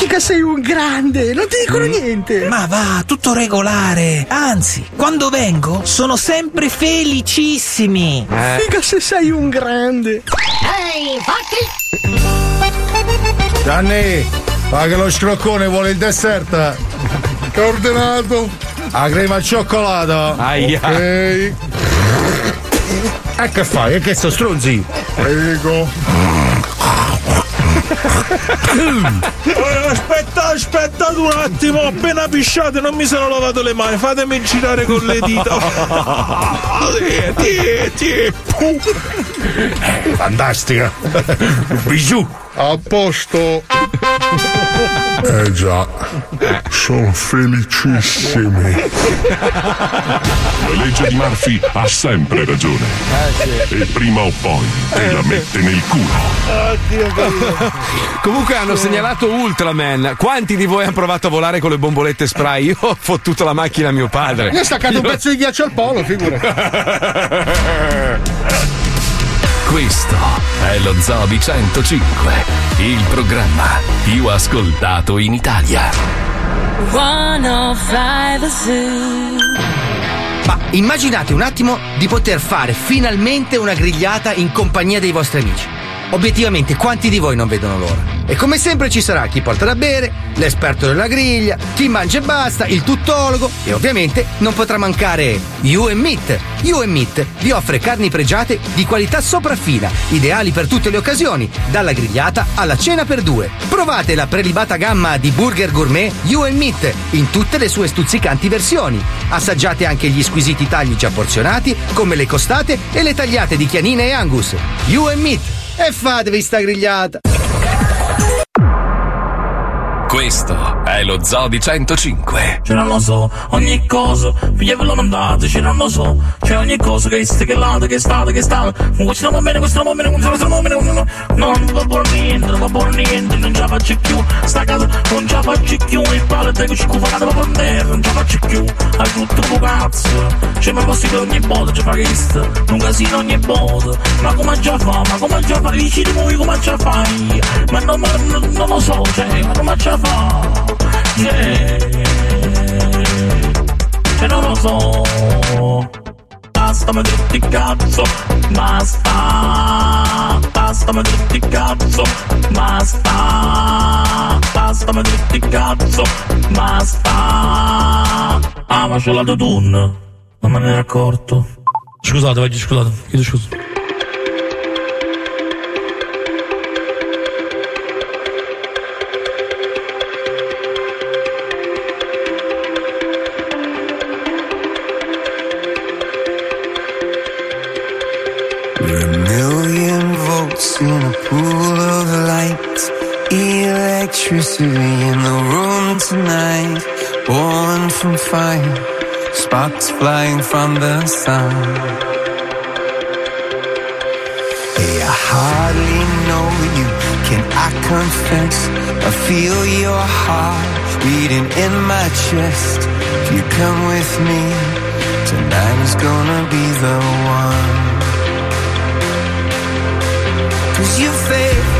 Figa sei un grande, non ti dicono niente! Ma va, tutto regolare. Anzi, quando vengo sono sempre felicissimi. Figa se sei un grande! Ehi, fatti! Gianni, paga lo scroccone, vuole il dessert? Che ordinato? La crema al cioccolato. Aia. Ok. E che fai? E che sto stronzi? Prego. Eh, aspetta, aspettate un attimo, ho appena pisciato, non mi sono lavato le mani, fatemi girare con le dita. Ti, Fantastica. Bijou. A posto. Eh già, sono felicissimi. La legge di Murphy ha sempre ragione. E prima o poi te la mette nel culo. Comunque hanno segnalato Ultraman. Quanti di voi hanno provato a volare con le bombolette spray? Io ho fottuto la macchina a mio padre. Mi ha staccato un pezzo di ghiaccio al polo, figurati. Questo è lo Zobi 105, il programma più ascoltato in Italia. 105 Zoo. Ma immaginate un attimo di poter fare finalmente una grigliata in compagnia dei vostri amici. Obiettivamente, quanti di voi non vedono l'ora? E come sempre ci sarà chi porta da bere, l'esperto della griglia, chi mangia e basta, il tuttologo e ovviamente non potrà mancare You Meat. You Meat vi offre carni pregiate di qualità sopraffina, ideali per tutte le occasioni, dalla grigliata alla cena per due. Provate la prelibata gamma di burger gourmet You Meat in tutte le sue stuzzicanti versioni. Assaggiate anche gli squisiti tagli già porzionati, come le costate e le tagliate di chianina e angus. You Meat e fatevi sta grigliata. Questo è lo Zobi 105. Ce non lo so, ogni cosa, figliavolo mandate, ce non lo so, c'è ogni cosa che esiste, che lato, che è stato, che è stato, questo non va bene, questo non va bene, questo non va bene, non va va buono niente, non va buono niente, non ce la faccio più, sta casa non ce la faccio più, il palo te che ci cufato per terra, non ce la faccio più, hai tutto un cazzo, c'è mai possibile ogni volta, ci fa questo, un casino ogni volta, ma come già fa, ma come già fa, dici di voi come già fai, ma non, ma non lo so, cioè, ma come già fa, cioè, cioè non lo so, basta ma tutti cazzo, basta, basta ma tutti cazzo, basta, basta ma che cazzo, basta. Ah, ma c'ho la tutun. Non me ne ero accorto. Scusate, vai, scusate, chiedo scusa. Electricity in the room tonight. Born from fire, sparks flying from the sun. Hey, I hardly know you. Can I confess? I feel your heart beating in my chest. If you come with me, tonight is gonna be the one. Cause you faith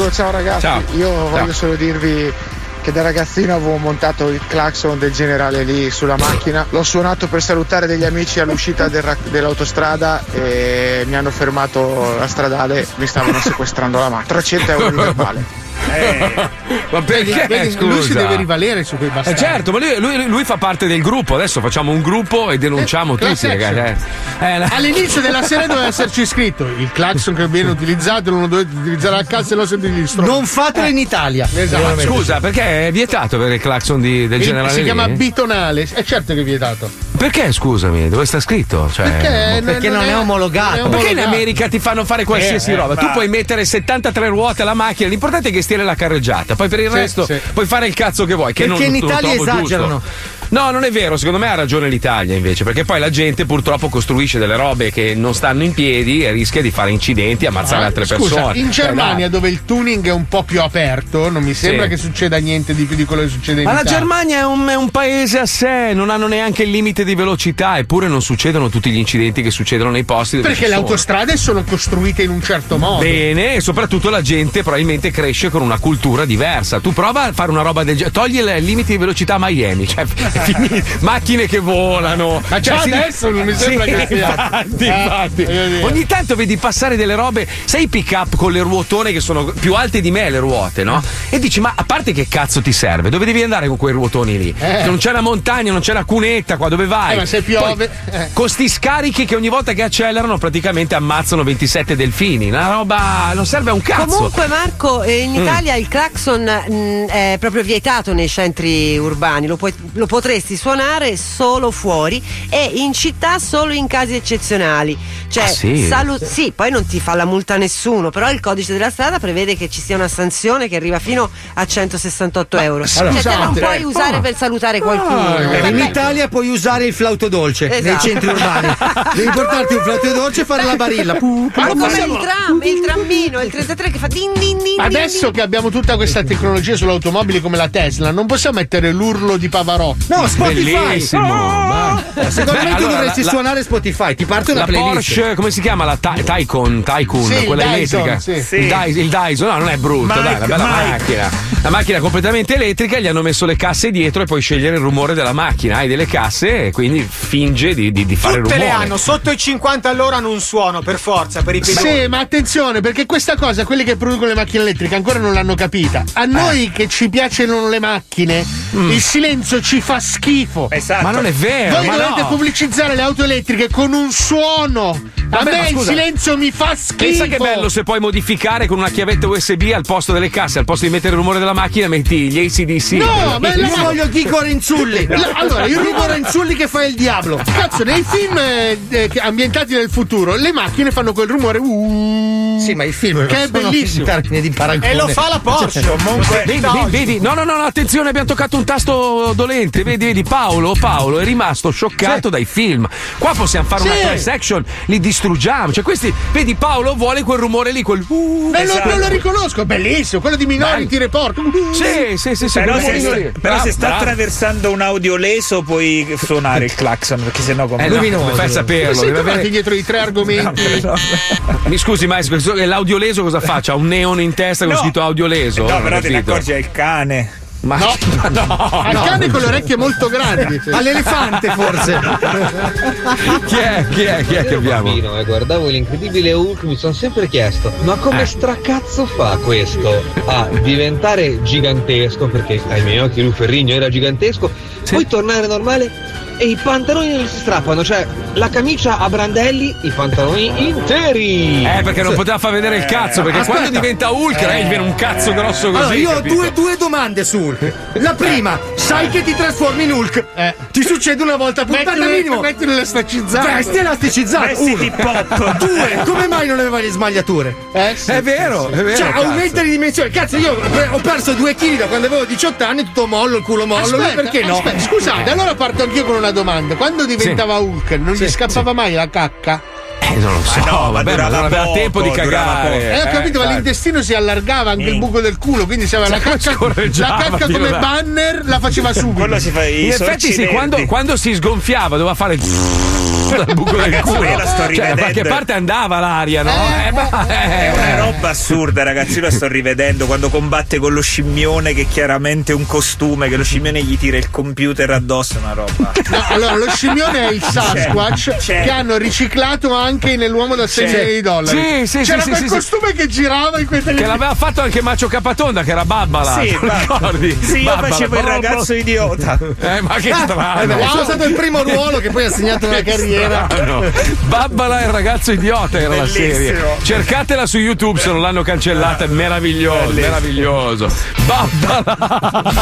Marco, ciao ragazzi. Ciao. Io voglio Ciao. solo dirvi che da ragazzino avevo montato il clacson del generale lì sulla macchina. L'ho suonato per salutare degli amici all'uscita del ra- dell'autostrada e mi hanno fermato la stradale, mi stavano sequestrando la macchina. 300 euro di verbale. Ma perché? Vedi, scusa? lui si deve rivalere su quei Eh bastardi. certo, ma lui, lui- lui fa parte del gruppo. Adesso facciamo un gruppo e denunciamo class tutti, ragazzi. Eh, eh, la- All'inizio della serie doveva esserci scritto il clacson che viene utilizzato, non lo dovete utilizzare a casa e non sentite gli stronzi. Non fatelo in Italia. Ma scusa, perché è vietato avere il clacson di- del Il- generale? si lì? chiama bitonale, è certo che è vietato. Perché, scusami, dove sta scritto? Cioè, Perché Perché non non è è- omologato. non è Perché in. America ti fanno fare qualsiasi Eh, eh, roba? Tu ma- puoi mettere 73 ruote alla macchina, l'importante è che stiene la carreggiata. Poi per il Sì, resto sì. puoi fare il cazzo che vuoi. Che Perché non, in Italia esagerano. giusto. No, non è vero, secondo me ha ragione l'Italia invece, perché poi la gente purtroppo costruisce delle robe che non stanno in piedi e rischia di fare incidenti e ammazzare Ah, altre Scusa, persone. in Eh, Germania dove il tuning è un po' più aperto, non mi sembra Sì. che succeda niente di più di quello che succede in Ma la Italia. Germania è un, è un paese a sé, non hanno neanche il limite di velocità, eppure non succedono tutti gli incidenti che succedono nei posti dove Perché le sono. autostrade sono costruite in un certo modo. Bene, e soprattutto la gente probabilmente cresce con una cultura diversa. Tu prova a fare una roba del genere, togli il limite di velocità a Miami, cioè macchine che volano. Ma Cioè, si- adesso non mi sembra Sì, che sia. Infatti, Eh, infatti. dire. Ogni tanto vedi passare delle robe, sai i pick up con le ruotone che sono più alte di me le ruote, no? E dici, ma a parte che cazzo ti serve? Dove devi andare con quei ruotoni lì? Eh. Non c'è la montagna, non c'è la cunetta qua, dove vai? Fai? Eh, ma se piove, Poi, Con sti scarichi che ogni volta che accelerano praticamente ammazzano 27 delfini. Una roba non serve a un cazzo. Comunque Marco, eh, in Mm. Italia il clacson mh, è proprio vietato nei centri urbani, lo, puoi- lo potresti suonare solo fuori e in città solo in casi eccezionali. Cioè, Ah, sì? salu- sì, poi non ti fa la multa nessuno, però il codice della strada prevede che ci sia una sanzione che arriva fino a 168 euro. allora, cioè, te non puoi usare Ah. per salutare qualcuno. Eh, in. Italia puoi usare il flauto dolce nei Esatto. centri urbani. Devi portarti un flauto dolce e fare la barilla. Pu- pu- Ma come possiamo- il tram, il trammino, il 33 che fa din din din. din, Adesso che abbiamo tutta questa tecnologia sulle automobili come la Tesla, non possiamo mettere l'urlo di Pavarotti. No, Spotify. Bellissimo. Ah! Secondo Beh, me tu allora, dovresti la- suonare Spotify, ti parte una la playlist. Porsche, come si chiama? La Ty- Tycoon, Tycoon, Sì, quella Dyson, elettrica. sì. Il, Sì. Dy- il Dyson, no, non è brutto, Mike, dai, una bella Mike. macchina. La macchina è completamente elettrica, gli hanno messo le casse dietro e puoi scegliere il rumore della macchina. Hai delle casse e quindi finge di, di- di fare Tutte rumore. le hanno, sotto i 50 all'ora hanno un suono, per forza, per i pedoni. Sì, ma attenzione, perché questa cosa, quelli che producono le macchine elettriche ancora non l'hanno capita. A noi che ci piacciono le macchine, il silenzio ci fa schifo. Esatto. Ma non è vero, Voi ma dovete no. pubblicizzare le auto elettriche con un suono. A Vabbè, me ma il silenzio mi fa schifo. Pensa che bello se puoi modificare con una chiavetta USB al posto delle casse, al posto di mettere il rumore della macchina, metti gli ACDC. No, ma Io voglio Chico Renzulli. Allora, io Chico Renzulli che fa il diavolo. Cazzo, nei film eh, ambientati nel futuro, le macchine fanno quel rumore. uh, Sì, ma i film che è sono bellissimo. in termini di paragone. E lo fa la Porsche, comunque. Vedi, vedi, vedi? No, no, no, no, attenzione, abbiamo toccato un tasto dolente. Vedi, vedi, Paolo, Paolo è rimasto scioccato dai film. Qua possiamo fare una Sì. class action, li distruggiamo. Cioè, questi, vedi, Paolo vuole quel rumore lì, quel. Uh, Beh, lo- esatto. non lo riconosco, bellissimo, quello di Minority Report. Uh, Sì, sì, sì, sì. Però, se, lì. però se Bravo, sta bravo. attraversando un audio leso puoi suonare il clacson perché sennò come Eh, no, come fai a saperlo? Deve avere- dietro i tre argomenti. Mi scusi, maestro, so leso cosa faccia? Un neon in testa con No. scritto audio leso? No, però te ne accorgi è il cane. Ma No. no, Al no. cane con le orecchie molto grandi. All'elefante forse. Chi è? Chi è? Chi è che abbiamo? bambino e guardavo l'incredibile Hulk mi sono sempre chiesto ma come stracazzo fa questo a diventare gigantesco perché ai miei occhi lui Ferrigno era gigantesco poi tornare normale e i pantaloni non si strappano cioè la camicia a brandelli i pantaloni interi Eh, perché non poteva far vedere il cazzo, perché Aspetta. quando diventa Hulk, eh, viene un cazzo grosso così. Allora, io ho due, due domande su Hulk. La prima, sai che ti trasformi in Hulk? Ti succede una volta a puntata Mettilo- minimo. mettilo elasticizzato. Vesti elasticizzato. Vestiti pop. Due, come mai non aveva le smagliature? Eh, sì, È vero, è vero. Cioè, cazzo. aumenta di dimensione. Cazzo, io ho perso due chili da quando avevo 18 anni, tutto mollo, il culo mollo. Aspetta, perché no? aspetta, scusate, allora parto anch'io con una domanda. Quando diventava Hulk, non gli scappava mai la cacca? Eh, non lo so, Ma no, ma vabbè, ma non aveva tempo di cagare. Eh, ho capito, ma dai. l'intestino si allargava anche il buco del culo, quindi se aveva la Cioè, cacca, la cacca come banner la faceva subito. Quello si fa i In effetti sì, quando, quando si sgonfiava doveva fare dal buco del culo. Cioè, da qualche parte andava l'aria, no? Eh, ma- È eh, una roba assurda, ragazzi. Io la sto rivedendo quando combatte con lo scimmione, che chiaramente è un costume, che lo scimmione gli tira il computer addosso. È una roba. No, allora, lo scimmione è il Sasquatch C'è. che hanno riciclato anche nell'uomo da 6 C'è. milioni di dollari. Sì, sì, C'era sì, quel sì, sì, costume che girava in quei Che telefoni. l'aveva fatto anche Macio Capatonda, che era Babbala. Sì, ricordi? sì, io Babbala, facevo il ragazzo idiota. Eh, ma che Eh beh, strano. è stato il primo ruolo che poi ha segnato una carriera. Strano. Babbala e il ragazzo idiota era la Bellissimo. serie. Cercatela su YouTube se non l'hanno cancellata, è meraviglioso, meraviglioso. Babbala!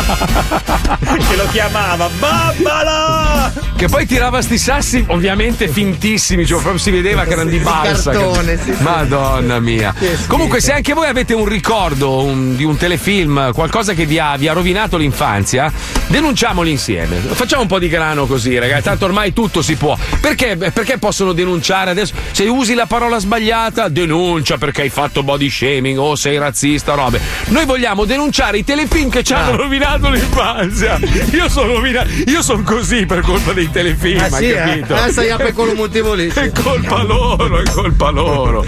che lo chiamava Babbala! Che poi tirava sti sassi ovviamente fintissimi, cioè proprio si vedeva che erano di balsa. cartone, sì. Madonna mia. Comunque, se anche voi avete un ricordo un- di un telefilm, qualcosa che vi ha, vi ha rovinato l'infanzia, denunciamoli insieme. Facciamo un po' di grano così, ragazzi. Tanto ormai tutto si può. Perché, perché possono denunciare adesso? Se usi la parola sbagliata, denuncia perché hai fatto body shaming o sei razzista, robe. Noi vogliamo denunciare i telefilm che ci hanno rovinato l'infanzia. Io sono rovinato. Io sono così per colpa dei telefilm, Ah, hai sì, eh? capito? Eh, stai a con un motivo lì. È colpa loro, è colpa loro.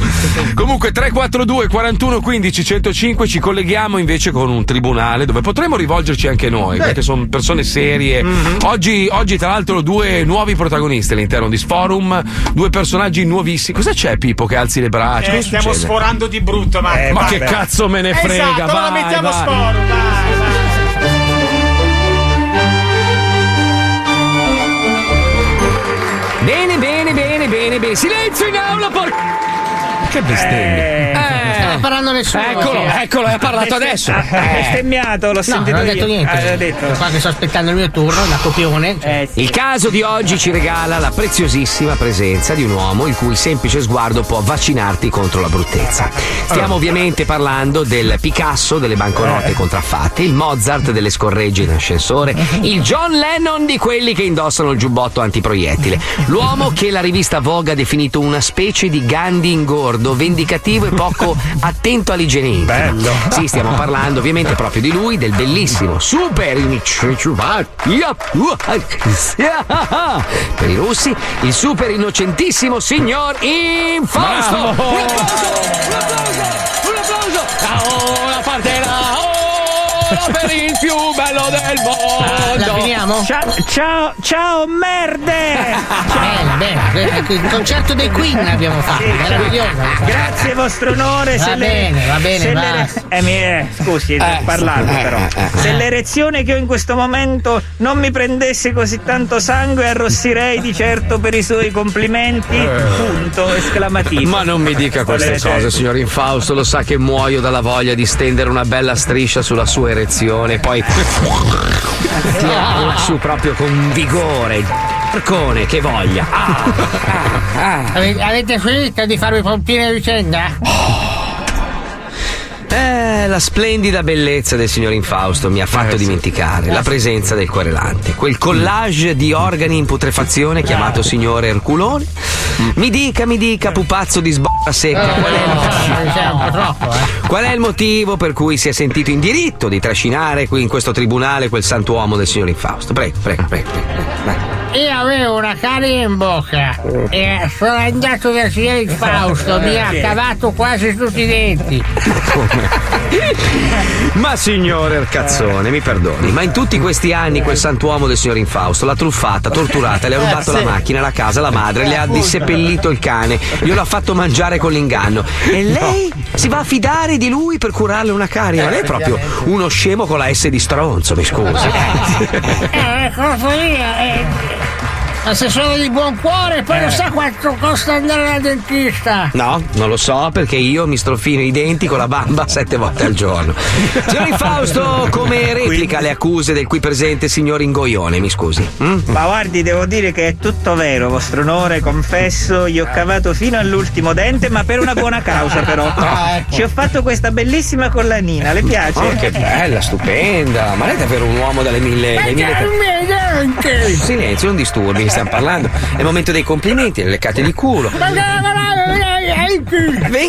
Comunque 342 41 15 105 ci colleghiamo invece con un tribunale dove potremo rivolgerci anche noi, perché sono persone serie. Mhm. Oggi, oggi, tra l'altro, due nuovi protagonisti all'interno di Sforum, due personaggi nuovissimi. Cosa c'è Pippo che alzi le braccia? Eh, stiamo succede? sforando di brutto, ma. Ma che cazzo me ne frega? Esatto, vai, mettiamo vai. sforo, vai, silenzio in aula, por... Che bestemmie. Eh, sta parlando nessuno. Eccolo, eccolo, ha parlato adesso. Ha bestemmiato, l'ho No, sentito non ho io. detto niente. Ah, detto. Qua che sto aspettando il mio turno, da copione. cioè. Il caso di oggi ci regala la preziosissima presenza di un uomo il cui semplice sguardo può vaccinarti contro la bruttezza. Stiamo ovviamente parlando del Picasso delle banconote contraffatte, il Mozart delle scorregge in ascensore, il John Lennon di quelli che indossano il giubbotto antiproiettile, l'uomo che la rivista Vogue ha definito una specie di Gandhi ingordo, vendicativo e poco attento all'igiene. Bello. Sì, stiamo parlando ovviamente proprio di lui, del bellissimo super per i russi, il super innocentissimo signor Infausto. Un applauso! Un applauso! Un applauso! Ciao, la parte là! Oh, per il più bello del mondo! Ciao, ciao, ciao, merde! Bene, bene, bene. Il concerto dei Queen abbiamo fatto, meraviglioso. Grazie, vostro onore. Va se le- bene, va bene, se va. l'ere- eh, mi- eh, scusi, Eh, parlato eh, però. eh, eh. Se l'erezione che ho in questo momento non mi prendesse così tanto sangue, arrossirei di certo per i suoi complimenti. Punto esclamativo. Ma non mi dica queste cose, signor Infausto, lo sa che muoio dalla voglia di stendere una bella striscia sulla sua erezione e poi tirarla su proprio con vigore. Porcone, che voglia. Ah, ah, ah. Ave- Avete finito di farmi pompine a vicenda? Eh, la splendida bellezza del signor Infausto mi ha fatto dimenticare la presenza del querelante. Quel collage di organi in putrefazione chiamato signore Erculone. Mi dica, mi dica, pupazzo di sbocca secca, qual è un po' troppo, eh. Qual è il motivo per cui si è sentito in diritto di trascinare qui in questo tribunale quel santuomo del signor Infausto? Prego, prego, prego. prego. Io avevo una carie in bocca e sono andato dal signor Fausto, mi ha cavato quasi tutti i denti. Ma signore Ercazzone, mi perdoni, ma in tutti questi anni quel santuomo del signor Infausto l'ha truffata, torturata, le ha rubato Eh, la macchina, la casa, la madre, le ha disseppellito il cane, glielo ha fatto mangiare con l'inganno. E lei si va a fidare di lui per curarle una carie? Ma lei è proprio uno scemo con la S di stronzo, mi scusi. Eh, cosa io? Ma se sono di buon cuore, poi Eh. non sa quanto costa andare dal dentista. No, non lo so perché io mi strofino i denti con la bamba sette volte al giorno. Signor Infausto, come replica le accuse del qui presente signor Ingoione, mi scusi? mm? Ma guardi, devo dire che è tutto vero, vostro onore, confesso, gli ho cavato fino all'ultimo dente, ma per una buona causa però. Ah, ecco. Ci ho fatto questa bellissima collanina, le piace? Oh, che bella, stupenda! Ma lei è davvero un uamo dalle mille. Ma dai mille che miei denti! Silenzio, non disturbi, stiamo parlando. È il momento dei complimenti, le leccate di culo.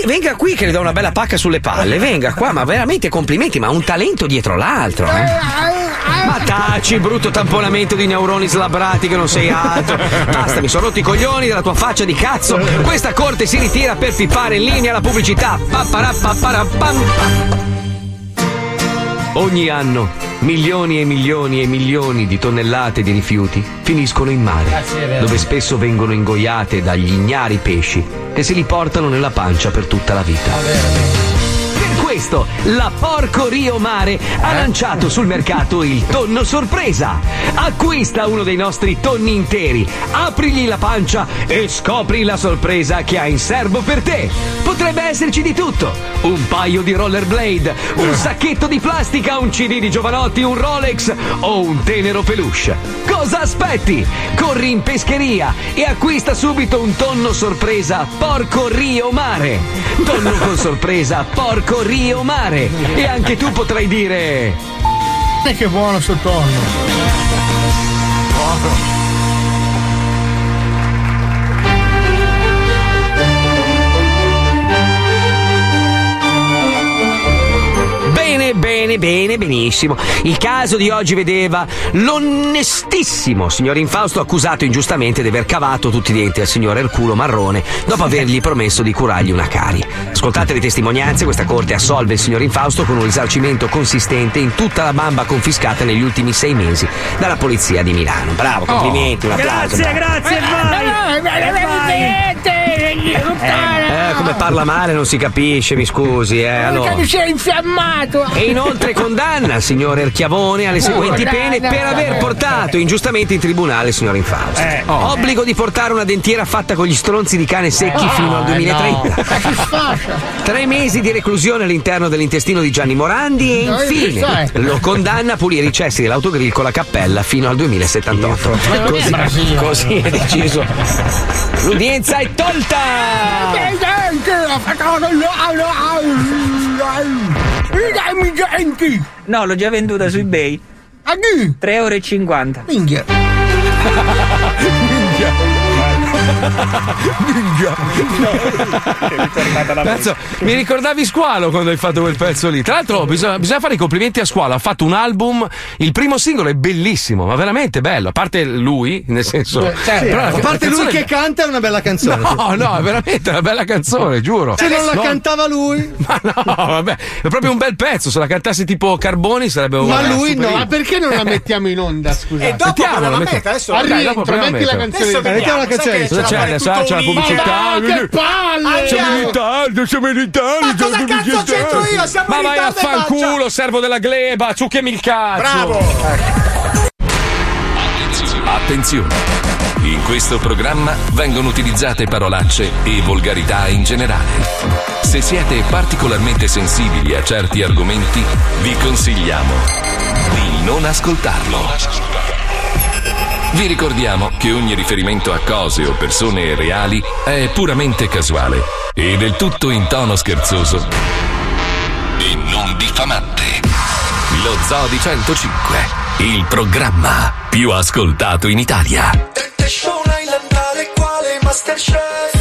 Venga qui che le do una bella pacca sulle palle, venga qua, ma veramente complimenti, ma un talento dietro l'altro, eh? Ma taci, brutto tamponamento di neuroni slabrati che non sei altro. Basta, mi sono rotti i coglioni della tua faccia di cazzo. Questa corte si ritira per pippare in linea la pubblicità. Papparappaparapam. Ogni anno milioni e milioni e milioni di tonnellate di rifiuti finiscono in mare, Ah, dove spesso vengono ingoiate dagli ignari pesci che se li portano nella pancia per tutta la vita. Questo la Porco Rio Mare ha lanciato sul mercato il tonno sorpresa. Acquista uno dei nostri tonni interi, aprigli la pancia e scopri la sorpresa che ha in serbo per te. Potrebbe esserci di tutto: un paio di rollerblade, un sacchetto di plastica, un CD di Giovanotti, un Rolex o un tenero peluche. Cosa aspetti? Corri in pescheria e acquista subito un tonno sorpresa Porco Rio Mare. Tonno con sorpresa Porco Rio Mare. E anche tu potrai dire. E che buono sto tonno. Bene, bene, bene, benissimo. Il caso di oggi vedeva l'onestissimo signor Infausto accusato ingiustamente di aver cavato tutti i denti al signor Erculo Marrone dopo avergli promesso di curargli una carie. Ascoltate le testimonianze, questa corte assolve il signor Infausto con un risarcimento consistente in tutta la bamba confiscata negli ultimi sei mesi dalla polizia di Milano. Bravo, complimenti, un applauso. Grazie, bravo. grazie, vai! Eh, vai. Eh, come parla male non si capisce, mi scusi, eh. Allora. Mi sei infiammato! E inoltre condanna il signor Erchiavone alle seguenti pene no, per no, aver no. portato ingiustamente in tribunale il signor Infausto. Eh, oh. Obbligo di portare una dentiera fatta con gli stronzi di cane secchi Eh, fino al no, 2030. Ma si sfascia! Tre mesi di reclusione all'interno dell'intestino di Gianni Morandi e infine lo condanna a pulire i cessi dell'autogrill con la cappella fino al 2078. Ma non è Così, così è deciso. L'udienza è tolta! No, l'ho già venduta su eBay. A chi? 3,50 euro. Minchia! Cazzo, mi ricordavi Squalo quando hai fatto quel pezzo lì. Tra l'altro, bisogna, bisogna fare i complimenti a Squalo. Ha fatto un album. Il primo singolo è bellissimo, ma veramente bello. A parte lui, nel senso. Eh, certo. però la- a la parte lui che canta è una bella canzone. No, no, è veramente una bella canzone, giuro. Se non la No, cantava lui. Ma no, vabbè, è proprio un bel pezzo. Se la cantasse tipo Carboni sarebbe un Ma lui no, ma perché non la mettiamo in onda? Scusa. E dopo Mettiamola, quella la metti- meta, adesso Al dai, rientro, dopo proviamo a metti la canzone. Adesso Mettiamo vediamo, la canzone. Cosa c'è adesso? Ah, c'è la pubblicità. Ma che palle! Siamo in ritardo, siamo in ritardo. Ma cosa cazzo c'entro io? Siamo Ma vai a fanculo, servo della gleba, ciucchiami il cazzo. Bravo! Attenzione! In questo programma vengono utilizzate parolacce e volgarità in generale. Se siete particolarmente sensibili a certi argomenti, vi consigliamo di non ascoltarlo. Vi ricordiamo che ogni riferimento a cose o persone reali è puramente casuale e del tutto in tono scherzoso e non diffamante. Lo Zoo di 105, il programma più ascoltato in Italia. Temptation Islandale quale Masterchef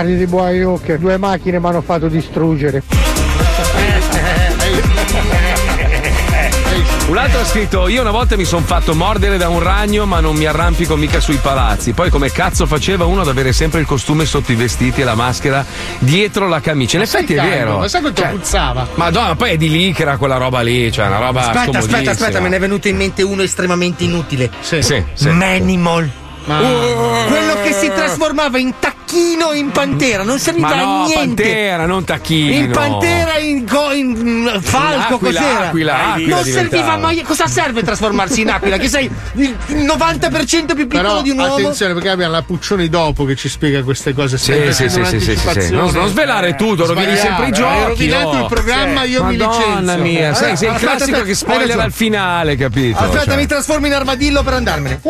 Bastardi di Boyok, due macchine mi hanno fatto distruggere. Un altro ha scritto: Io una volta mi sono fatto mordere da un ragno, ma non mi arrampico mica sui palazzi. Poi, come cazzo faceva uno ad avere sempre il costume sotto i vestiti e la maschera dietro la camicia? In effetti è vero. Ma sai quanto Cioè, puzzava? Madonna, poi è di lì che era quella roba lì, cioè una roba. Aspetta, aspetta, aspetta, me ne è venuto in mente uno estremamente inutile. Sì, sì. Manimal. Uh. Quello che si trasformava in tacchino in pantera, non serviva Ma no, a niente. pantera, non tacchino. In pantera, in, go- in mm, falco, Aquila, cos'era? aquila, aquila non diventava. serviva mai. Cosa serve trasformarsi in aquila? Che sei il 90% più piccolo Però di un uomo? attenzione perché abbiamo la Puccioni dopo che ci spiega queste cose Sì, sì, sì, sì, sì, sì, sì. Non, non svelare tutto, rovini sempre i giochi. Hai rovinato oh. il programma, io mi licenzio. Madonna mia, sei, sei il classico aspetta, che spoiler al finale, capito? Aspetta, Cioè. mi trasformo in armadillo per andarmene.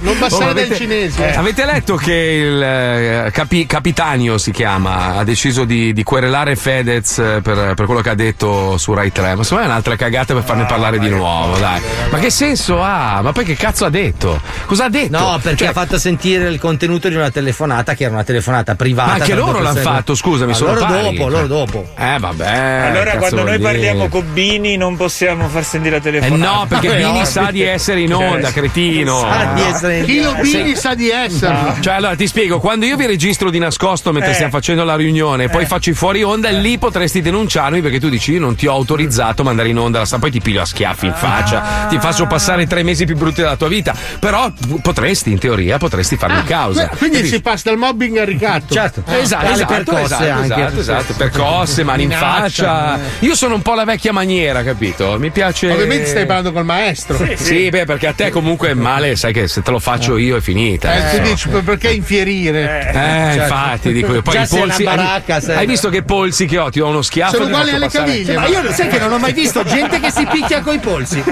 Non Oh, passare avete, cinese. eh, avete letto che il eh, capi- Capitanio si chiama, ha deciso di, di querelare Fedez eh, per, per quello che ha detto su Rai 3? Ma secondo me è un'altra cagata per farne parlare di nuovo, dai. Ma che senso ha? Ma poi che cazzo ha detto? Cosa ha detto? No, perché Cioè, ha fatto sentire il contenuto di una telefonata che era una telefonata privata. Ma anche loro l'hanno persone. fatto, scusami, Ma sono loro pari, dopo, cioè. loro dopo. Eh, vabbè. Allora, quando noi dire? parliamo con Bini, non possiamo far sentire la Eh telefonata. no, perché Eh, Bini no. sa di essere in onda, cretino. Sa di essere in onda. Bini sa di esserlo. Cioè, allora ti spiego: quando io vi registro di nascosto mentre Eh. stiamo facendo la riunione e poi faccio i fuori onda, lì potresti denunciarmi perché tu dici: Io non ti ho autorizzato a mandare in onda la stampa, poi ti piglio a schiaffi in faccia, ti faccio passare tre mesi più brutti della tua vita. Però potresti, in teoria, potresti farmi causa. Que- Quindi si passa dal mobbing al ricatto. Certo. Eh, Esatto, esatto, percosse esatto, anche. esatto, esatto, percosse, mani in faccia. Io sono un po' la vecchia maniera, capito? Mi piace. Ovviamente stai parlando col maestro. Sì, beh, perché a te comunque è male, sai che se te lo faccio io è finita. Eh, tu insomma. dici per- perché infierire? Eh, infatti, dico io. Poi i polsi. hai- baracca, sei. hai visto che polsi che ho? Ti do uno schiaffo. Sono uguali alle passare- caviglie. Ma io sai che non ho mai visto gente che si picchia coi polsi.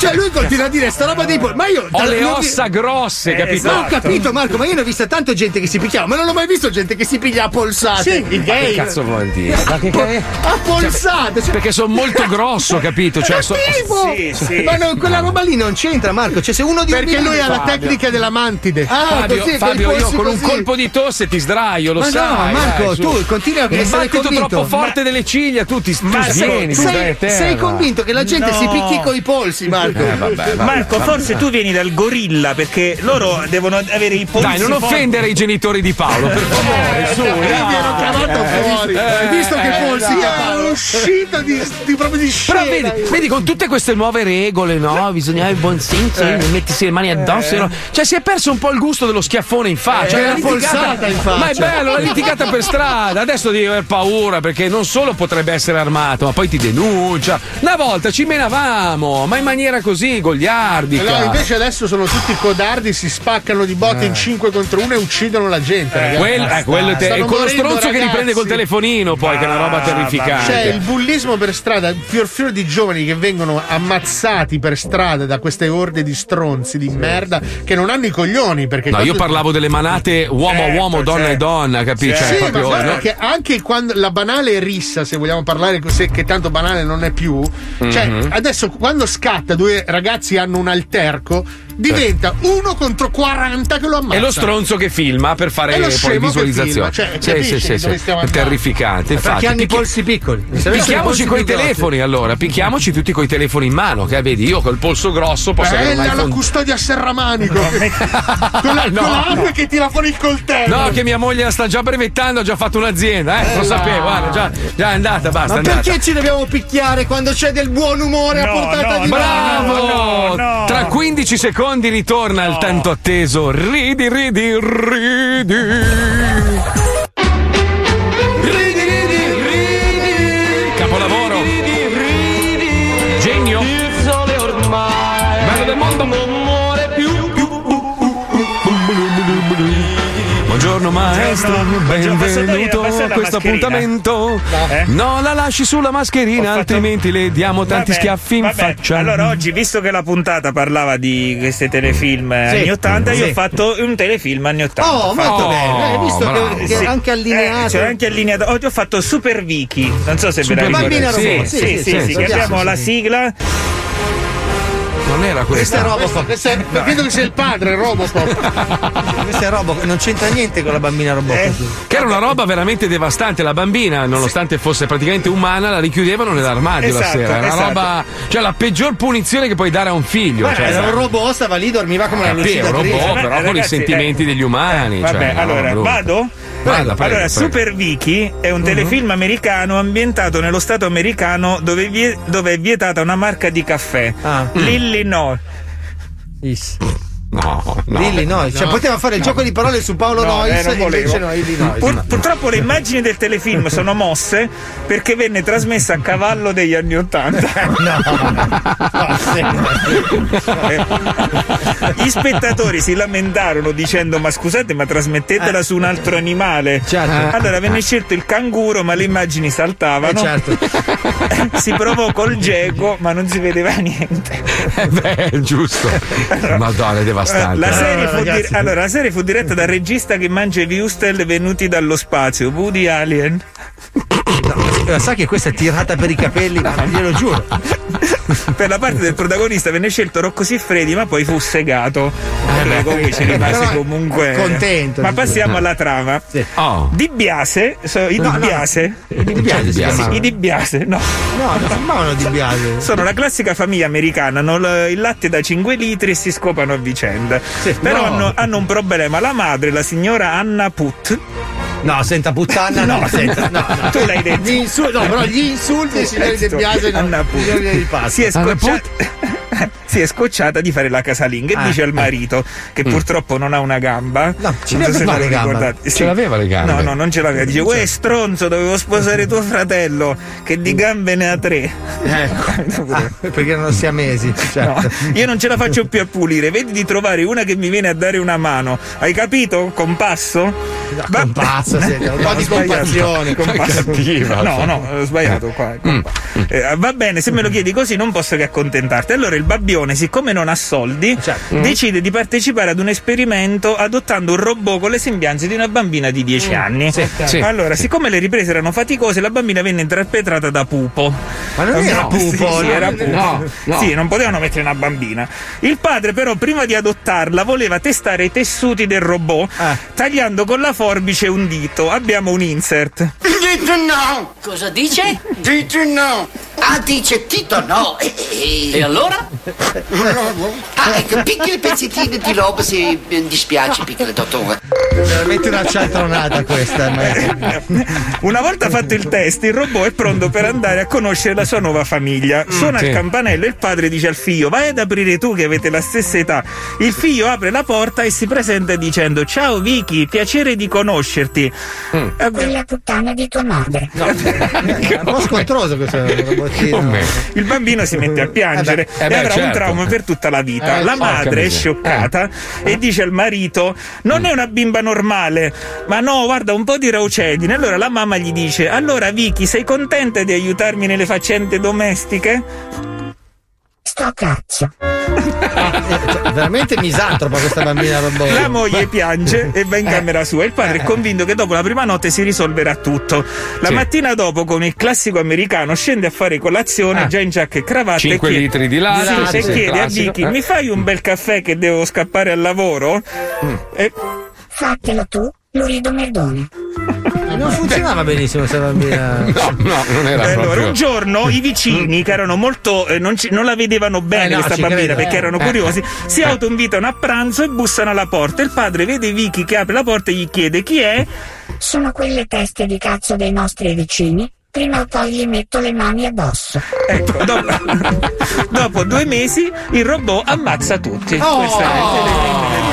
Cioè lui continua a dire sta roba dei polsi. Ma io Ho le ossa grosse, capito? No, ho capito Marco, ma io ne ho vista tanto gente che si picchiava, ma non ho mai visto gente che si piglia a polsate. Sì, I Ma gay. che cazzo vuol dire? Ma che a polsate. Cioè, Perché sono molto grosso, capito? Cioè, so-! Sì, sì. Ma no, quella roba lì non c'entra, Marco. Cioè, se uno di Perché lui ha la tecnica della mantide. Ah, Fabio, così, Fabio, io con un così. colpo di tosse ti sdraio, lo Ma sai. no, Marco, dai, su. tu continui a Il essere battito convinto. troppo forte delle ciglia, tu ti tu Marco, svieni, sei, sei convinto che la gente No. si picchi coi polsi, Marco? Eh, vabbè, vabbè, Marco, vabbè. forse tu vieni dal gorilla perché loro devono avere i polsi Dai, non forti. offendere i genitori di Paolo, per favore, su. Io dai. mi ero cavato fuori. eh, Hai visto che eh, polsi è uscito di, proprio di Però scena. vedi, vedi, con tutte queste nuove regole, no? Bisogna avere buon senso, Eh. mettersi le mani addosso. Cioè, si è perso un po' il gusto dello schiaffone in faccia. Eh, litigata- polsata in faccia. Ma è bello, la litigata per strada. Adesso devi aver paura perché non solo potrebbe essere armato, ma poi ti denuncia. Una volta ci menavamo, ma in maniera così, Eh goliardica. No, invece adesso sono tutti codardi, si spaccano di botte in 5 contro 1 e uccidono la gente. ragazzi. Quel- eh, quello te- è quello stronzo che ragazzi. prende col telefonino, poi, che è una roba terrificante. C'è il bullismo per strada, fior fior di giovani che vengono ammazzati per strada da queste orde di stronzi di merda che non hanno i coglioni. Perché No, io parlavo delle manate uomo a uomo, donna e donna, capisci? Cioè, Sì, proprio, no? che anche quando la banale rissa, se vogliamo parlare così, che tanto banale non è più, cioè Mhm. adesso quando scatta due ragazzi hanno un alterco, diventa uno contro 40 che lo ammazza. È lo stronzo che filma per fare lo poi visualizzazione. filma, cioè, sì, sì, sì, sì. terrificante. Infatti, hanno i polsi piccoli. Picchiamoci coi telefoni allora, picchiamoci tutti coi telefoni in mano, che vedi, io col polso grosso posso avere Bella la iPhone- custodia a serramanico con la, No, con la no. app che tira fuori il coltello. No, che mia moglie la sta già brevettando, ha già fatto un'azienda, eh, lo Eh, sapevo, no. guarda, già, già è andata, basta. Ma andata. perché ci dobbiamo picchiare quando c'è del buon umore a No, portata no, di mano? Bravo! No, no. Tra 15 secondi ritorna il tanto atteso ridi, ridi. Ridi, Buongiorno maestro, Buongiorno, benvenuto a questo appuntamento. Eh? Non la lasci sulla mascherina, fatto- altrimenti le diamo tanti Vabbè, schiaffi in vabbè. faccia. Allora, oggi, visto che la puntata parlava di questi telefilm Sì. anni 80, io ho fatto un telefilm anni 80. Oh, molto fatto- bene. Hai visto che, che Sì. anche allineato. Eh, c'è anche allineato. Oggi ho fatto Super Vicky. Non so se Super ve la ricordate. Sì, Sì, sì, abbiamo la sigla. Non era Questo questa. è Robocop. Questo è- Credo che sia il padre, Robocop. Questo è Robocop, non c'entra niente con la bambina Robocop. Che era una roba veramente devastante. La bambina, nonostante fosse praticamente umana, la richiudevano nell'armadio la Esatto, sera. Era una esatto. roba. Cioè, la peggior punizione che puoi dare a un figlio. Cioè, era un robot, stava lì, dormiva come una Capì, un lucidatrice. robot, però con i sentimenti degli umani. Vabbè, cioè, allora vado? Vada, prego, allora, prego. Super Vicky è un telefilm americano ambientato nello stato americano dove, vie- dove è vietata una marca di caffè. Ah. L'Illinois. No, no. L'Illinois, cioè No. poteva fare il No. gioco di parole su Paolo No, Nois eh, e invece no, Illinois. Pur- purtroppo le immagini del telefilm sono mosse perché venne trasmessa a cavallo degli anni Ottanta. Gli spettatori si lamentarono dicendo: Ma scusate, ma trasmettetela su un altro animale. Certo. Allora venne scelto il canguro, ma le immagini saltavano. Eh, certo. si provò col geco, ma non si vedeva niente. Eh beh, giusto. Madonna, è devastante. La serie, Eh, fu dir- allora, la serie fu diretta dal regista che mangia i Wustel venuti dallo spazio, Woody Allen. No, sai che questa è tirata per i capelli, ma glielo giuro. Per la parte del protagonista venne scelto Rocco Siffredi, ma poi fu segato. Perché comunque ci rimase comunque. contento, Ma passiamo alla trama. Oh. Di Biase, so- i No, Di no. Biase. I Di Biase Sì. I Di Biase, no. No, non sembravano di Biase. Sono la classica famiglia americana, hanno il latte da 5 litri e si scopano a vicenda. Però no. hanno, hanno un problema. La madre, la signora Anna Putt. No, senta puttana, no, senta, no, no. Tu l'hai detto. Gli insulti, no, però gli insulti signori De Biase non Putt. non glieli passa. Si è scocciata. Si è scocciata di fare la casalinga e Ah, dice al eh. marito che Mm. purtroppo non ha una gamba. No, ce Non so se l'aveva ve lo le gambe. ricordate. Ce l'aveva le gambe. No, no, non ce l'aveva. Dice, uè stronzo, dovevo sposare tuo fratello, che di gambe ne ha tre. Ecco. Ah, perché erano siamesi, certo. No, io non ce la faccio più a pulire. Vedi di trovare una che mi viene a dare una mano. Hai capito? Compasso? Va- Compazzo, senta, un po' di compassione. Compasso. Cattiva. No, no, ho sbagliato qua. Mm. Eh, va bene, se me lo chiedi così non posso che accontentarti. Allora il babbione, siccome non ha soldi, Certo. decide di partecipare ad un esperimento adottando un robot con le sembianze di una bambina di 10 anni. sì, allora, sì. siccome le riprese erano faticose, la bambina venne interpretata da Pupo. Ma non era No, Pupo, sì, sì, no, era no, Pupo. no, no. Sì, non potevano mettere una bambina. Il padre, però, prima di adottarla, voleva testare i tessuti del robot, Ah. tagliando con la forbice un dito. Abbiamo un insert. Dite no! Cosa dice? Dite no! Ah, dice Tito no! E allora? Ah, ecco, piccoli pezzettini di roba se mi dispiace, piccolo dottore. Veramente una cialtronata questa. ma- Una volta fatto il test, il robot è pronto per andare a conoscere la sua nuova famiglia. Suona sì. il campanello e il padre dice al figlio: Vai ad aprire tu che avete la stessa età. Il figlio apre la porta e si presenta dicendo: Ciao Vicky, piacere di conoscerti. Eh, Quella puttana di tua madre. È un po' scontroso questo robottino. Il bambino si mette a piangere Eh beh, e avrà un certo. trauma per tutta la vita. Eh, la madre è scioccata e dice al marito: Non è una bimba normale, ma no, guarda, un po' di raucedine. Allora la mamma gli dice: Allora, Vicky, sei contenta di aiutarmi nelle faccende domestiche? Sto cazzo. Cioè, veramente misantropa questa bambina robot. La moglie piange e va in camera sua. Il padre è convinto che dopo la prima notte si risolverà tutto. La Sì. mattina dopo, come il classico americano, scende a fare colazione Ah. già in giacca e cravatta. e 5 chiede- litri di latte, Sì, e chiede a. Vicky: Eh. Mi fai un bel caffè che devo scappare al lavoro? Mm. E Fatelo tu, Lurido Merdone. Non funzionava benissimo questa bambina. No, no, non era Eh, allora, proprio. un giorno i vicini, che erano molto. eh, non, ci- non la vedevano bene Eh, no, questa bambina credo. perché erano Eh, curiosi, si autoinvitano a pranzo e bussano alla porta. Il padre vede Vicky che apre la porta e gli chiede chi è. Sono quelle teste di cazzo dei nostri vicini. Prima o poi gli metto le mani addosso. Ecco, dopo, dopo due mesi il robot ammazza tutti. Oh, Questa è-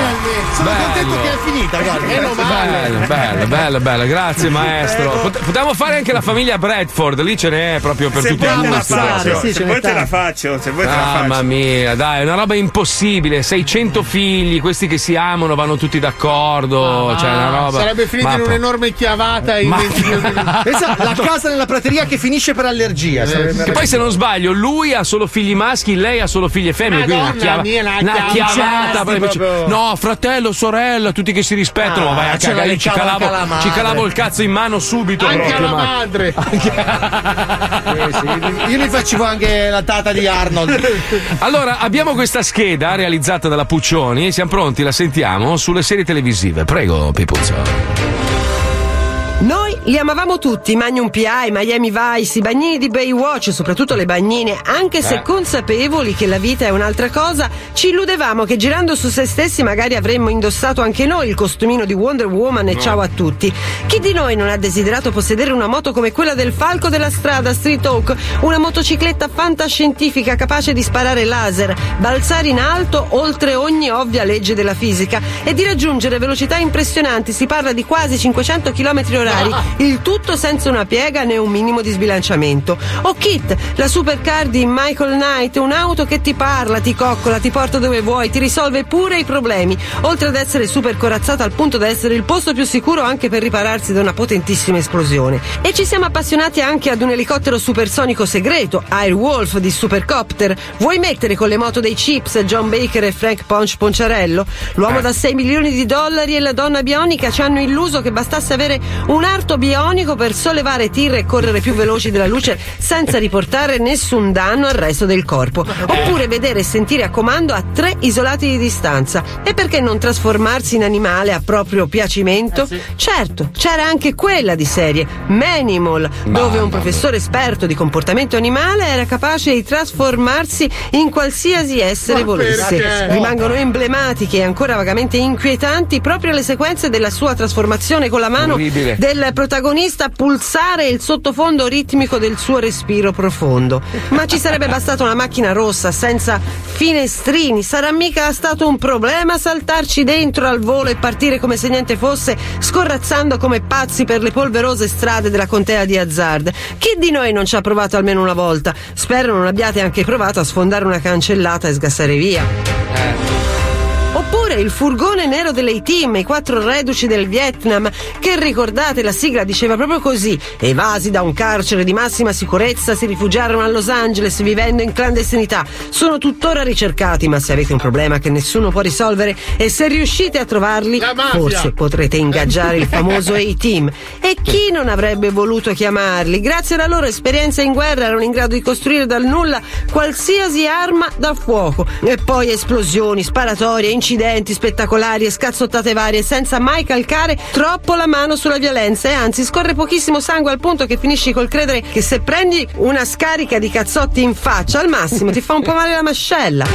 Sono Bello. contento che è finita, guarda. Meno male. Bello, bello, bello, bello, grazie maestro. Pot- Potevamo fare anche la famiglia Bradford, lì ce n'è proprio per Se tutti i vuoi te la gusti. sì, se ce vuoi te la faccio, se vuoi te la Mamma faccio. mia, dai, è una roba impossibile. 600 figli, questi che si amano, vanno tutti d'accordo. cioè, una roba. Sarebbe finita Ma in un'enorme chiavata in Ma- 20 minuti. Pensa, la casa nella prateria che finisce per allergia. sarebbe- Che poi, se non sbaglio, lui ha solo figli maschi, lei ha solo figlie femmine. quindi una, Madonna chiava- mia, una una chiavata. No, fratello, fratello, sorella, tutti che si rispettano, Ah, ma vai a cagare, ci anche calavo, ci calavo il cazzo in mano subito. Anche proprio, la ma- madre. Eh, sì, Io mi facevo anche la tata di Arnold. Allora, abbiamo questa scheda realizzata dalla Puccioni, siamo pronti, la sentiamo sulle serie televisive. Prego, Pipuzzo. Li amavamo tutti, Magnum PI, Miami Vice, i bagnini di Baywatch, soprattutto le bagnine, anche se Eh. consapevoli che la vita è un'altra cosa, ci illudevamo che girando su se stessi magari avremmo indossato anche noi il costumino di Wonder Woman e No. ciao a tutti. Chi di noi non ha desiderato possedere una moto come quella del falco della strada, Street Hawk, una motocicletta fantascientifica capace di sparare laser, balzare in alto oltre ogni ovvia legge della fisica e di raggiungere velocità impressionanti, si parla di quasi 500 km orari, il tutto senza una piega né un minimo di sbilanciamento. O Kit, la supercar di Michael Knight, un'auto che ti parla, ti coccola, ti porta dove vuoi, ti risolve pure i problemi, oltre ad essere super corazzata al punto da essere il posto più sicuro anche per ripararsi da una potentissima esplosione. E ci siamo appassionati anche ad un elicottero supersonico segreto, Airwolf di Supercopter. Vuoi mettere con le moto dei Chips John Baker e Frank Ponch Ponciarello? L'uomo da 6 milioni di dollari e la donna bionica ci hanno illuso che bastasse avere un arto bionico per sollevare tir e correre più veloci della luce senza riportare nessun danno al resto del corpo. Oppure vedere e sentire a comando a tre isolati di distanza. E perché non trasformarsi in animale a proprio piacimento? Certo, c'era anche quella di serie, Manimal, dove un professore esperto di comportamento animale era capace di trasformarsi in qualsiasi essere volesse. Rimangono emblematiche e ancora vagamente inquietanti proprio le sequenze della sua trasformazione con la mano Orribile. del protagonista pulsare il sottofondo ritmico del suo respiro profondo. Ma ci sarebbe bastata una macchina rossa senza finestrini, sarà mica stato un problema saltarci dentro al volo e partire come se niente fosse, scorrazzando come pazzi per le polverose strade della contea di Hazard. Chi di noi non ci ha provato almeno una volta? Spero non abbiate anche provato a sfondare una cancellata e sgassare via. Oppure il furgone nero delle team, i quattro reduci del Vietnam, che ricordate la sigla diceva proprio così: evasi da un carcere di massima sicurezza si rifugiarono a Los Angeles vivendo in clandestinità. Sono tuttora ricercati, ma se avete un problema che nessuno può risolvere e se riuscite a trovarli, forse potrete ingaggiare il famoso A-Team. E chi non avrebbe voluto chiamarli? Grazie alla loro esperienza in guerra erano in grado di costruire dal nulla qualsiasi arma da fuoco. E poi esplosioni, sparatorie, incidenti spettacolari e scazzottate varie senza mai calcare troppo la mano sulla violenza e anzi scorre pochissimo sangue al punto che finisci col credere che se prendi una scarica di cazzotti in faccia al massimo ti fa un po' male la mascella.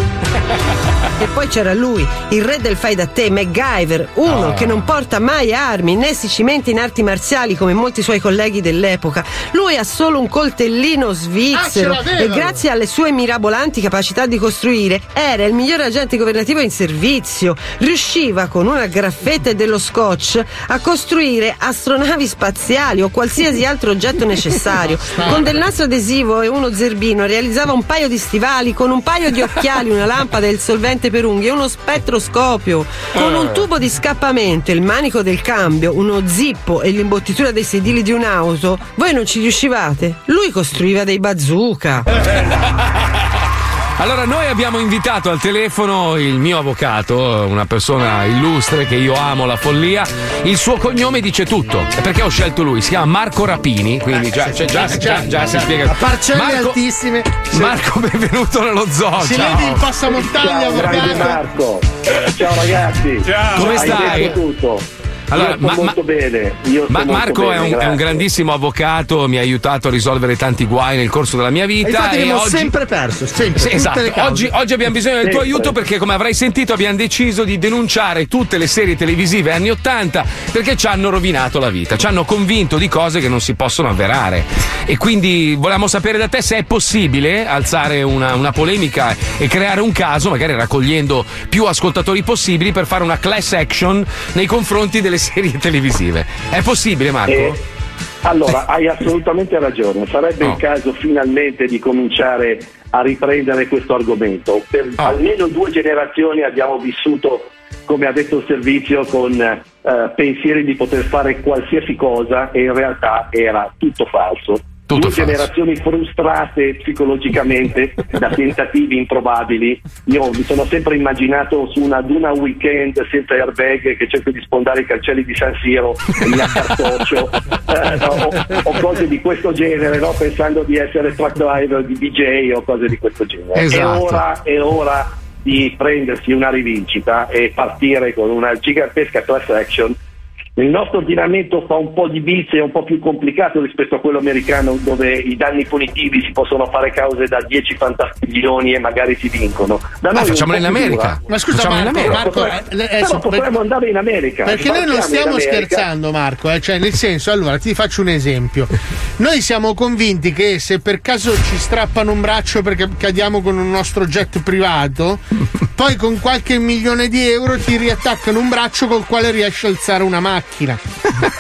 E poi c'era lui, il re del fai da te, MacGyver, uno Oh. che non porta mai armi né si cimenta in arti marziali come molti suoi colleghi dell'epoca. Lui ha solo un coltellino svizzero Ah, e grazie alle sue mirabolanti capacità di costruire era il miglior agente governativo in servizio. Riusciva con una graffetta e dello scotch a costruire astronavi spaziali o qualsiasi altro oggetto necessario. Con del nastro adesivo e uno zerbino realizzava un paio di stivali con un paio di occhiali, una lampada e il solvente per unghie uno spettroscopio. Con un tubo di scappamento, il manico del cambio, uno zippo e l'imbottitura dei sedili di un'auto, voi non ci riuscivate? Lui costruiva dei bazooka. Allora, noi abbiamo invitato al telefono il mio avvocato, una persona illustre che io amo la follia. Il suo cognome dice tutto. Perché ho scelto lui? Si chiama Marco Rapini, quindi già, cioè, già, già, già si spiega. Parcelle Marco, altissime. Marco, benvenuto nello zoo. Si ciao. vede il passamontagna, Ciao. Marco. Ciao ragazzi. Ciao. Come Hai stai? detto tutto. Allora, Io sto ma- ma- molto bene. Io sto Ma molto Marco bene, è, un, è un grandissimo avvocato, mi ha aiutato a risolvere tanti guai nel corso della mia E vita. infatti e abbiamo oggi... sempre perso, sempre. Sì, esatto. Oggi, oggi abbiamo bisogno del tuo aiuto perché, come avrai sentito, abbiamo deciso di denunciare tutte le serie televisive anni 80 perché ci hanno rovinato la vita, ci hanno convinto di cose che non si possono avverare. E quindi volevamo sapere da te se è possibile alzare una, una polemica e creare un caso, magari raccogliendo più ascoltatori possibili, per fare una class action nei confronti delle serie televisive. È possibile, Marco? Eh, allora, hai assolutamente ragione. Sarebbe Oh. il caso finalmente di cominciare a riprendere questo argomento. Per Oh. almeno due generazioni abbiamo vissuto, come ha detto il servizio, con eh, pensieri di poter fare qualsiasi cosa e in realtà era tutto falso. Tutto due generazioni frustrate psicologicamente da tentativi improbabili. Io mi sono sempre immaginato su una Duna weekend senza airbag che cerco di spondare i cancelli di San Siro e mi accartoccio eh, no, o, o cose di questo genere, no? pensando di essere truck driver, di DJ o cose di questo genere. Esatto. È ora, è ora di prendersi una rivincita e partire con una gigantesca class action il nostro ordinamento fa un po' di bis, è un po' più complicato rispetto a quello americano dove i danni punitivi si possono fare cause da 10 fantastiglioni e magari si vincono. Da Ah, noi è un facciamolo in America. dura. Ma scusa Facciamo in Marco, America. Marco, Però eh, potremmo- andare in America. Perché noi non stiamo in scherzando, Marco, eh, cioè nel senso, allora ti faccio un esempio. Noi siamo convinti che se per caso ci strappano un braccio perché cadiamo con un nostro jet privato, poi con qualche milione di euro ti riattaccano un braccio col quale riesci a alzare una macchina.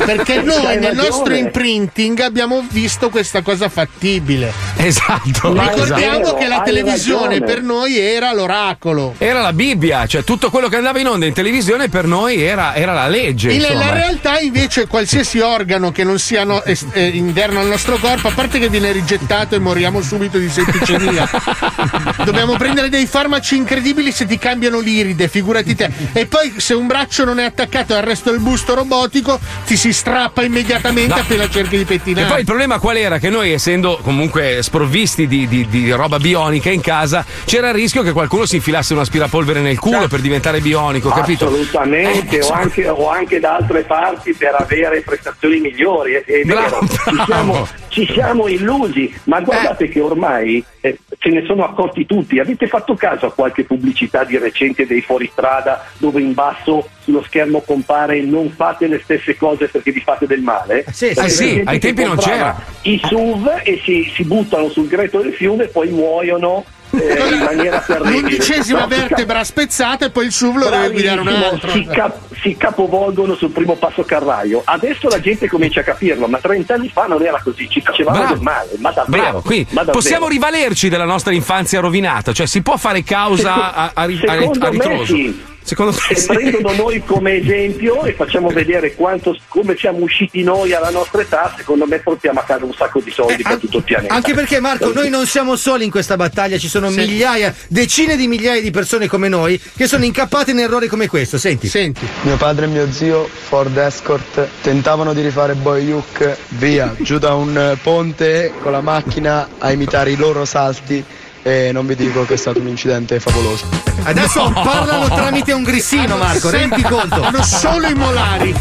Perché noi nel nostro imprinting abbiamo visto questa cosa fattibile. Esatto. Ricordiamo esatto. che la televisione per noi era l'oracolo. Era la Bibbia, cioè tutto quello che andava in onda in televisione per noi era, era la legge. In- la realtà invece qualsiasi organo che non sia no- est- eh, interno al nostro corpo, a parte che viene rigettato e moriamo subito di setticemia, dobbiamo prendere dei farmaci incredibili se ti cambiano l'iride, figurati te. E poi se un braccio non è attaccato al resto del busto robotico, ti si strappa immediatamente No. appena cerchi di E pettinare. poi il problema qual era? Che noi, essendo comunque sprovvisti di, di- di roba bionica in casa, c'era il rischio che qualcuno si infilasse un aspirapolvere nel culo per diventare bionico, capito? Assolutamente, Eh, o, anche, o anche da altre parti per avere prestazioni migliori. È, è Bravo, vero, ci siamo, ci siamo illusi, ma guardate che ormai eh, se ne sono accorti tutti. Avete fatto caso a qualche pubblicità di recente dei fuoristrada dove in basso sullo schermo compare non fate le stesse cose perché vi fate del male? Sì, sì, sì, gente ai tempi non c'era. I SUV e si, si buttano sul greto del fiume e poi muoiono eh, in maniera terribile. L'undicesima No, vertebra spezzata e poi il SUV lo deve guidare un altro. Si, cap- si capovolgono sul primo passo carraio. Adesso la gente comincia a capirlo, ma 30 anni fa non era così, ci facevamo Bravo. del male, ma davvero. Bravo, quindi ma davvero. possiamo rivalerci della nostra infanzia rovinata, cioè si può fare causa a, a, a- a me ritroso. sì. Secondo Se sì. prendono noi come esempio e facciamo vedere quanto, come siamo usciti noi alla nostra età, secondo me portiamo a casa un sacco di soldi per tutto il pianeta. Eh, Anche perché Marco, noi non siamo soli in questa battaglia, ci sono migliaia, decine di migliaia di persone come noi che sono incappate in errori come questo. Senti. Senti. Mio padre e mio zio, Ford Escort, tentavano di rifare Boy Hook via, giù da un eh, ponte con la macchina a imitare i loro salti e non vi dico che è stato un incidente favoloso. Adesso parlano tramite un grissino, Marco, rendi conto. Hanno solo i molari.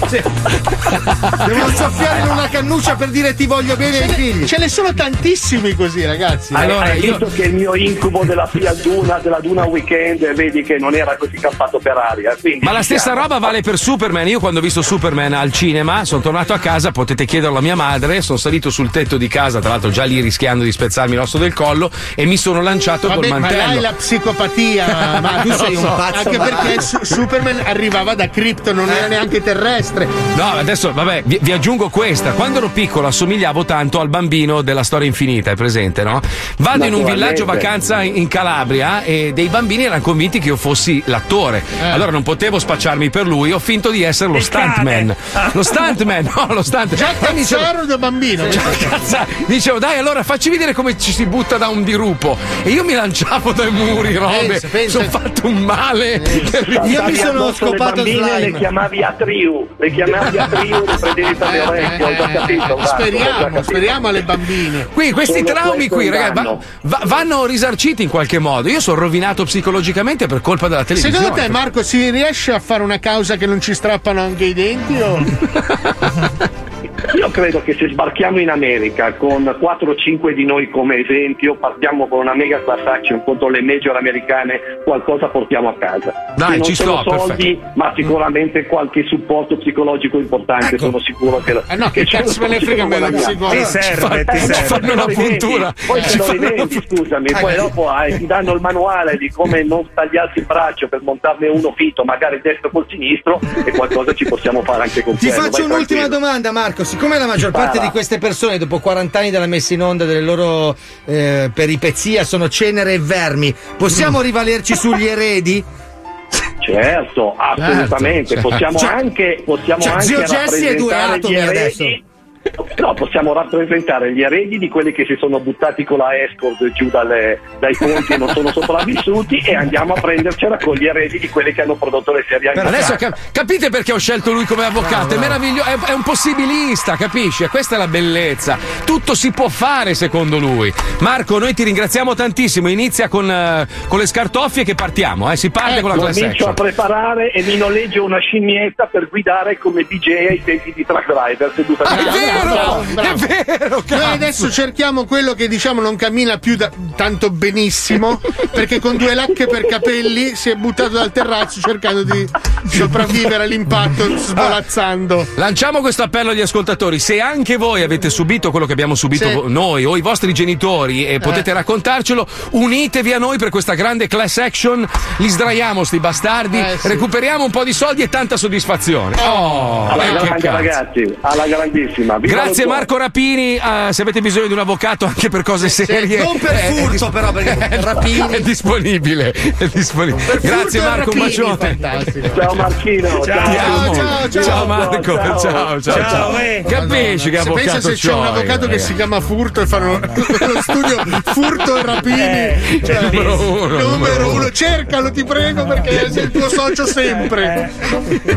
Devono soffiare in una cannuccia per dire ti voglio bene ai figli. Ce ne sono tantissimi così, ragazzi. Hai, Allora, hai io- visto che il mio incubo della Fiat Duna, della Duna Weekend, vedi che non era così campato per aria. quindi Ma la stessa siamo. roba vale per Superman. Io quando ho visto Superman al cinema sono tornato a casa, potete chiederlo a mia madre, sono salito sul tetto di casa, tra l'altro già lì rischiando di spezzarmi l'osso del collo e mi sono lanciato Vabbè, col ma mantello. là è la psicopatia, ma tu sei un so. pazzo. Anche perché Su- Superman arrivava da Krypton, non era neanche terrestre. No, adesso vabbè, vi, vi aggiungo questa. Quando ero piccolo assomigliavo tanto al bambino della storia infinita, è presente, no? Vado in un villaggio vacanza in Calabria e dei bambini erano convinti che io fossi l'attore. Allora non potevo spacciarmi per lui, ho finto di essere lo stuntman. Lo stuntman, no, lo stuntman. Già mi dicevo- cazzaro da bambino. Già cazza- Dicevo, dai, allora facci vedere come ci si butta da un dirupo. E io mi lanciavo dai muri, robe. Sono fatto un male. terribile. Io mi sono scopato bambine, slime. Le chiamavi a trio, le chiamavi a trio, le prendevi per le orecchie, ho già capito. Marco, speriamo, capito. speriamo alle bambine. Qui questi Solo traumi qui, ragazzi, va- va- vanno risarciti in qualche modo. Io sono rovinato psicologicamente per colpa della televisione. Secondo te, Marco, si riesce a fare una causa che non ci strappano anche i denti? O... Io credo che se sbarchiamo in America con 4 o 5 di noi come esempio, partiamo con una mega class action contro le major americane, qualcosa portiamo a casa. Dai, ci sono sto, soldi, ma sicuramente qualche supporto psicologico importante, sono sicuro che Eh no, che cazzo me ne frega me guadagniamo. psicologo? Ti serve, ti serve. fanno una puntura. Poi Ci una riventi, scusami, poi dopo ti danno il manuale di come non tagliarsi il braccio per montarne uno fito, magari destro col sinistro, e qualcosa ci possiamo fare anche con Ti faccio un'ultima domanda, Marco. Siccome la maggior parte di queste persone, dopo 40 anni dalla messa in onda delle loro eh, peripezia, sono cenere e vermi, possiamo rivalerci sugli eredi? Certo, assolutamente. Certo, possiamo cioè- anche, possiamo cioè, anche zio Jesse e due atomi adesso. No, possiamo rappresentare gli eredi di quelli che si sono buttati con la escort giù dalle- dai ponti e non sono sopravvissuti e andiamo a prendercela con gli eredi di quelli che hanno prodotto le serie Adesso animate. cap- capite perché ho scelto lui come avvocato? È meraviglioso, è, è un possibilista, capisci? Questa è la bellezza. Tutto si può fare secondo lui. Marco, noi ti ringraziamo tantissimo. Inizia con, eh, con le scartoffie che partiamo, eh? Si parte con la class Comincio a action. preparare e mi noleggio una scimmietta per guidare come DJ ai tempi di Truck Driver seduta Ah, Bravo, bravo. vero, Noi adesso cerchiamo quello che diciamo non cammina più da- tanto benissimo perché con due lacche per capelli si è buttato dal terrazzo cercando di sopravvivere all'impatto svolazzando. Lanciamo questo appello agli ascoltatori. Se anche voi avete subito quello che abbiamo subito vo- noi o i vostri genitori e potete Eh. raccontarcelo, unitevi a noi per questa grande class action. Li sdraiamo sti bastardi, Eh, sì. recuperiamo un po' di soldi e tanta soddisfazione. Oh, Alla eh, grande, cazzo. ragazzi, alla grandissima. Viva Grazie. Marco Rapini, eh, se avete bisogno di un avvocato anche per cose serie. non per eh, furto, però, perché è- Rapini- È disponibile, è disponibile. Grazie Marco, un bacione. Ciao Marchino, ciao. amo. Ciao, ciao. Ciao, Marco, ciao, ciao, ciao. Ciao, eh. Capisci che Se avvocato pensa se c'è un avvocato che si chiama Furto e fanno lo studio Furto e Rapini. Eh, Cioè, numero uno, numero numero uno. Cercalo, ti prego, perché sei il tuo socio sempre.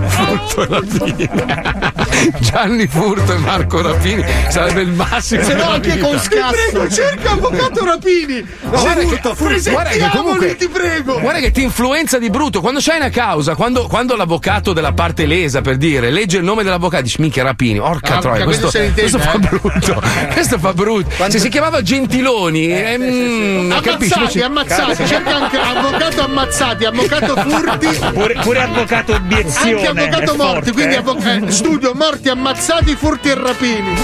Furto e Rapini. Gianni Furto e Marco Rapini sarebbe il massimo. Se no anche con scasso. Ti prego, cerca avvocato Rapini. No, guarda, che, guarda che comunque ti prego. Guarda che ti influenza di brutto. Quando c'hai una causa, quando, quando l'avvocato della parte lesa, per dire, legge il nome dell'avvocato, dici minchia Rapini, orca Ah, troia, questo questo, intende, questo fa eh. brutto. questo fa brutto. Se si chiamava Gentiloni, eh, mm, capisci? Ammazzati, ammazzati, cerca anche avvocato ammazzati, avvocato furti, Pure, pure avvocato obiezione. anche avvocato morti, quindi eh. avvo- eh, studio morti ammazzati, furti e rapini.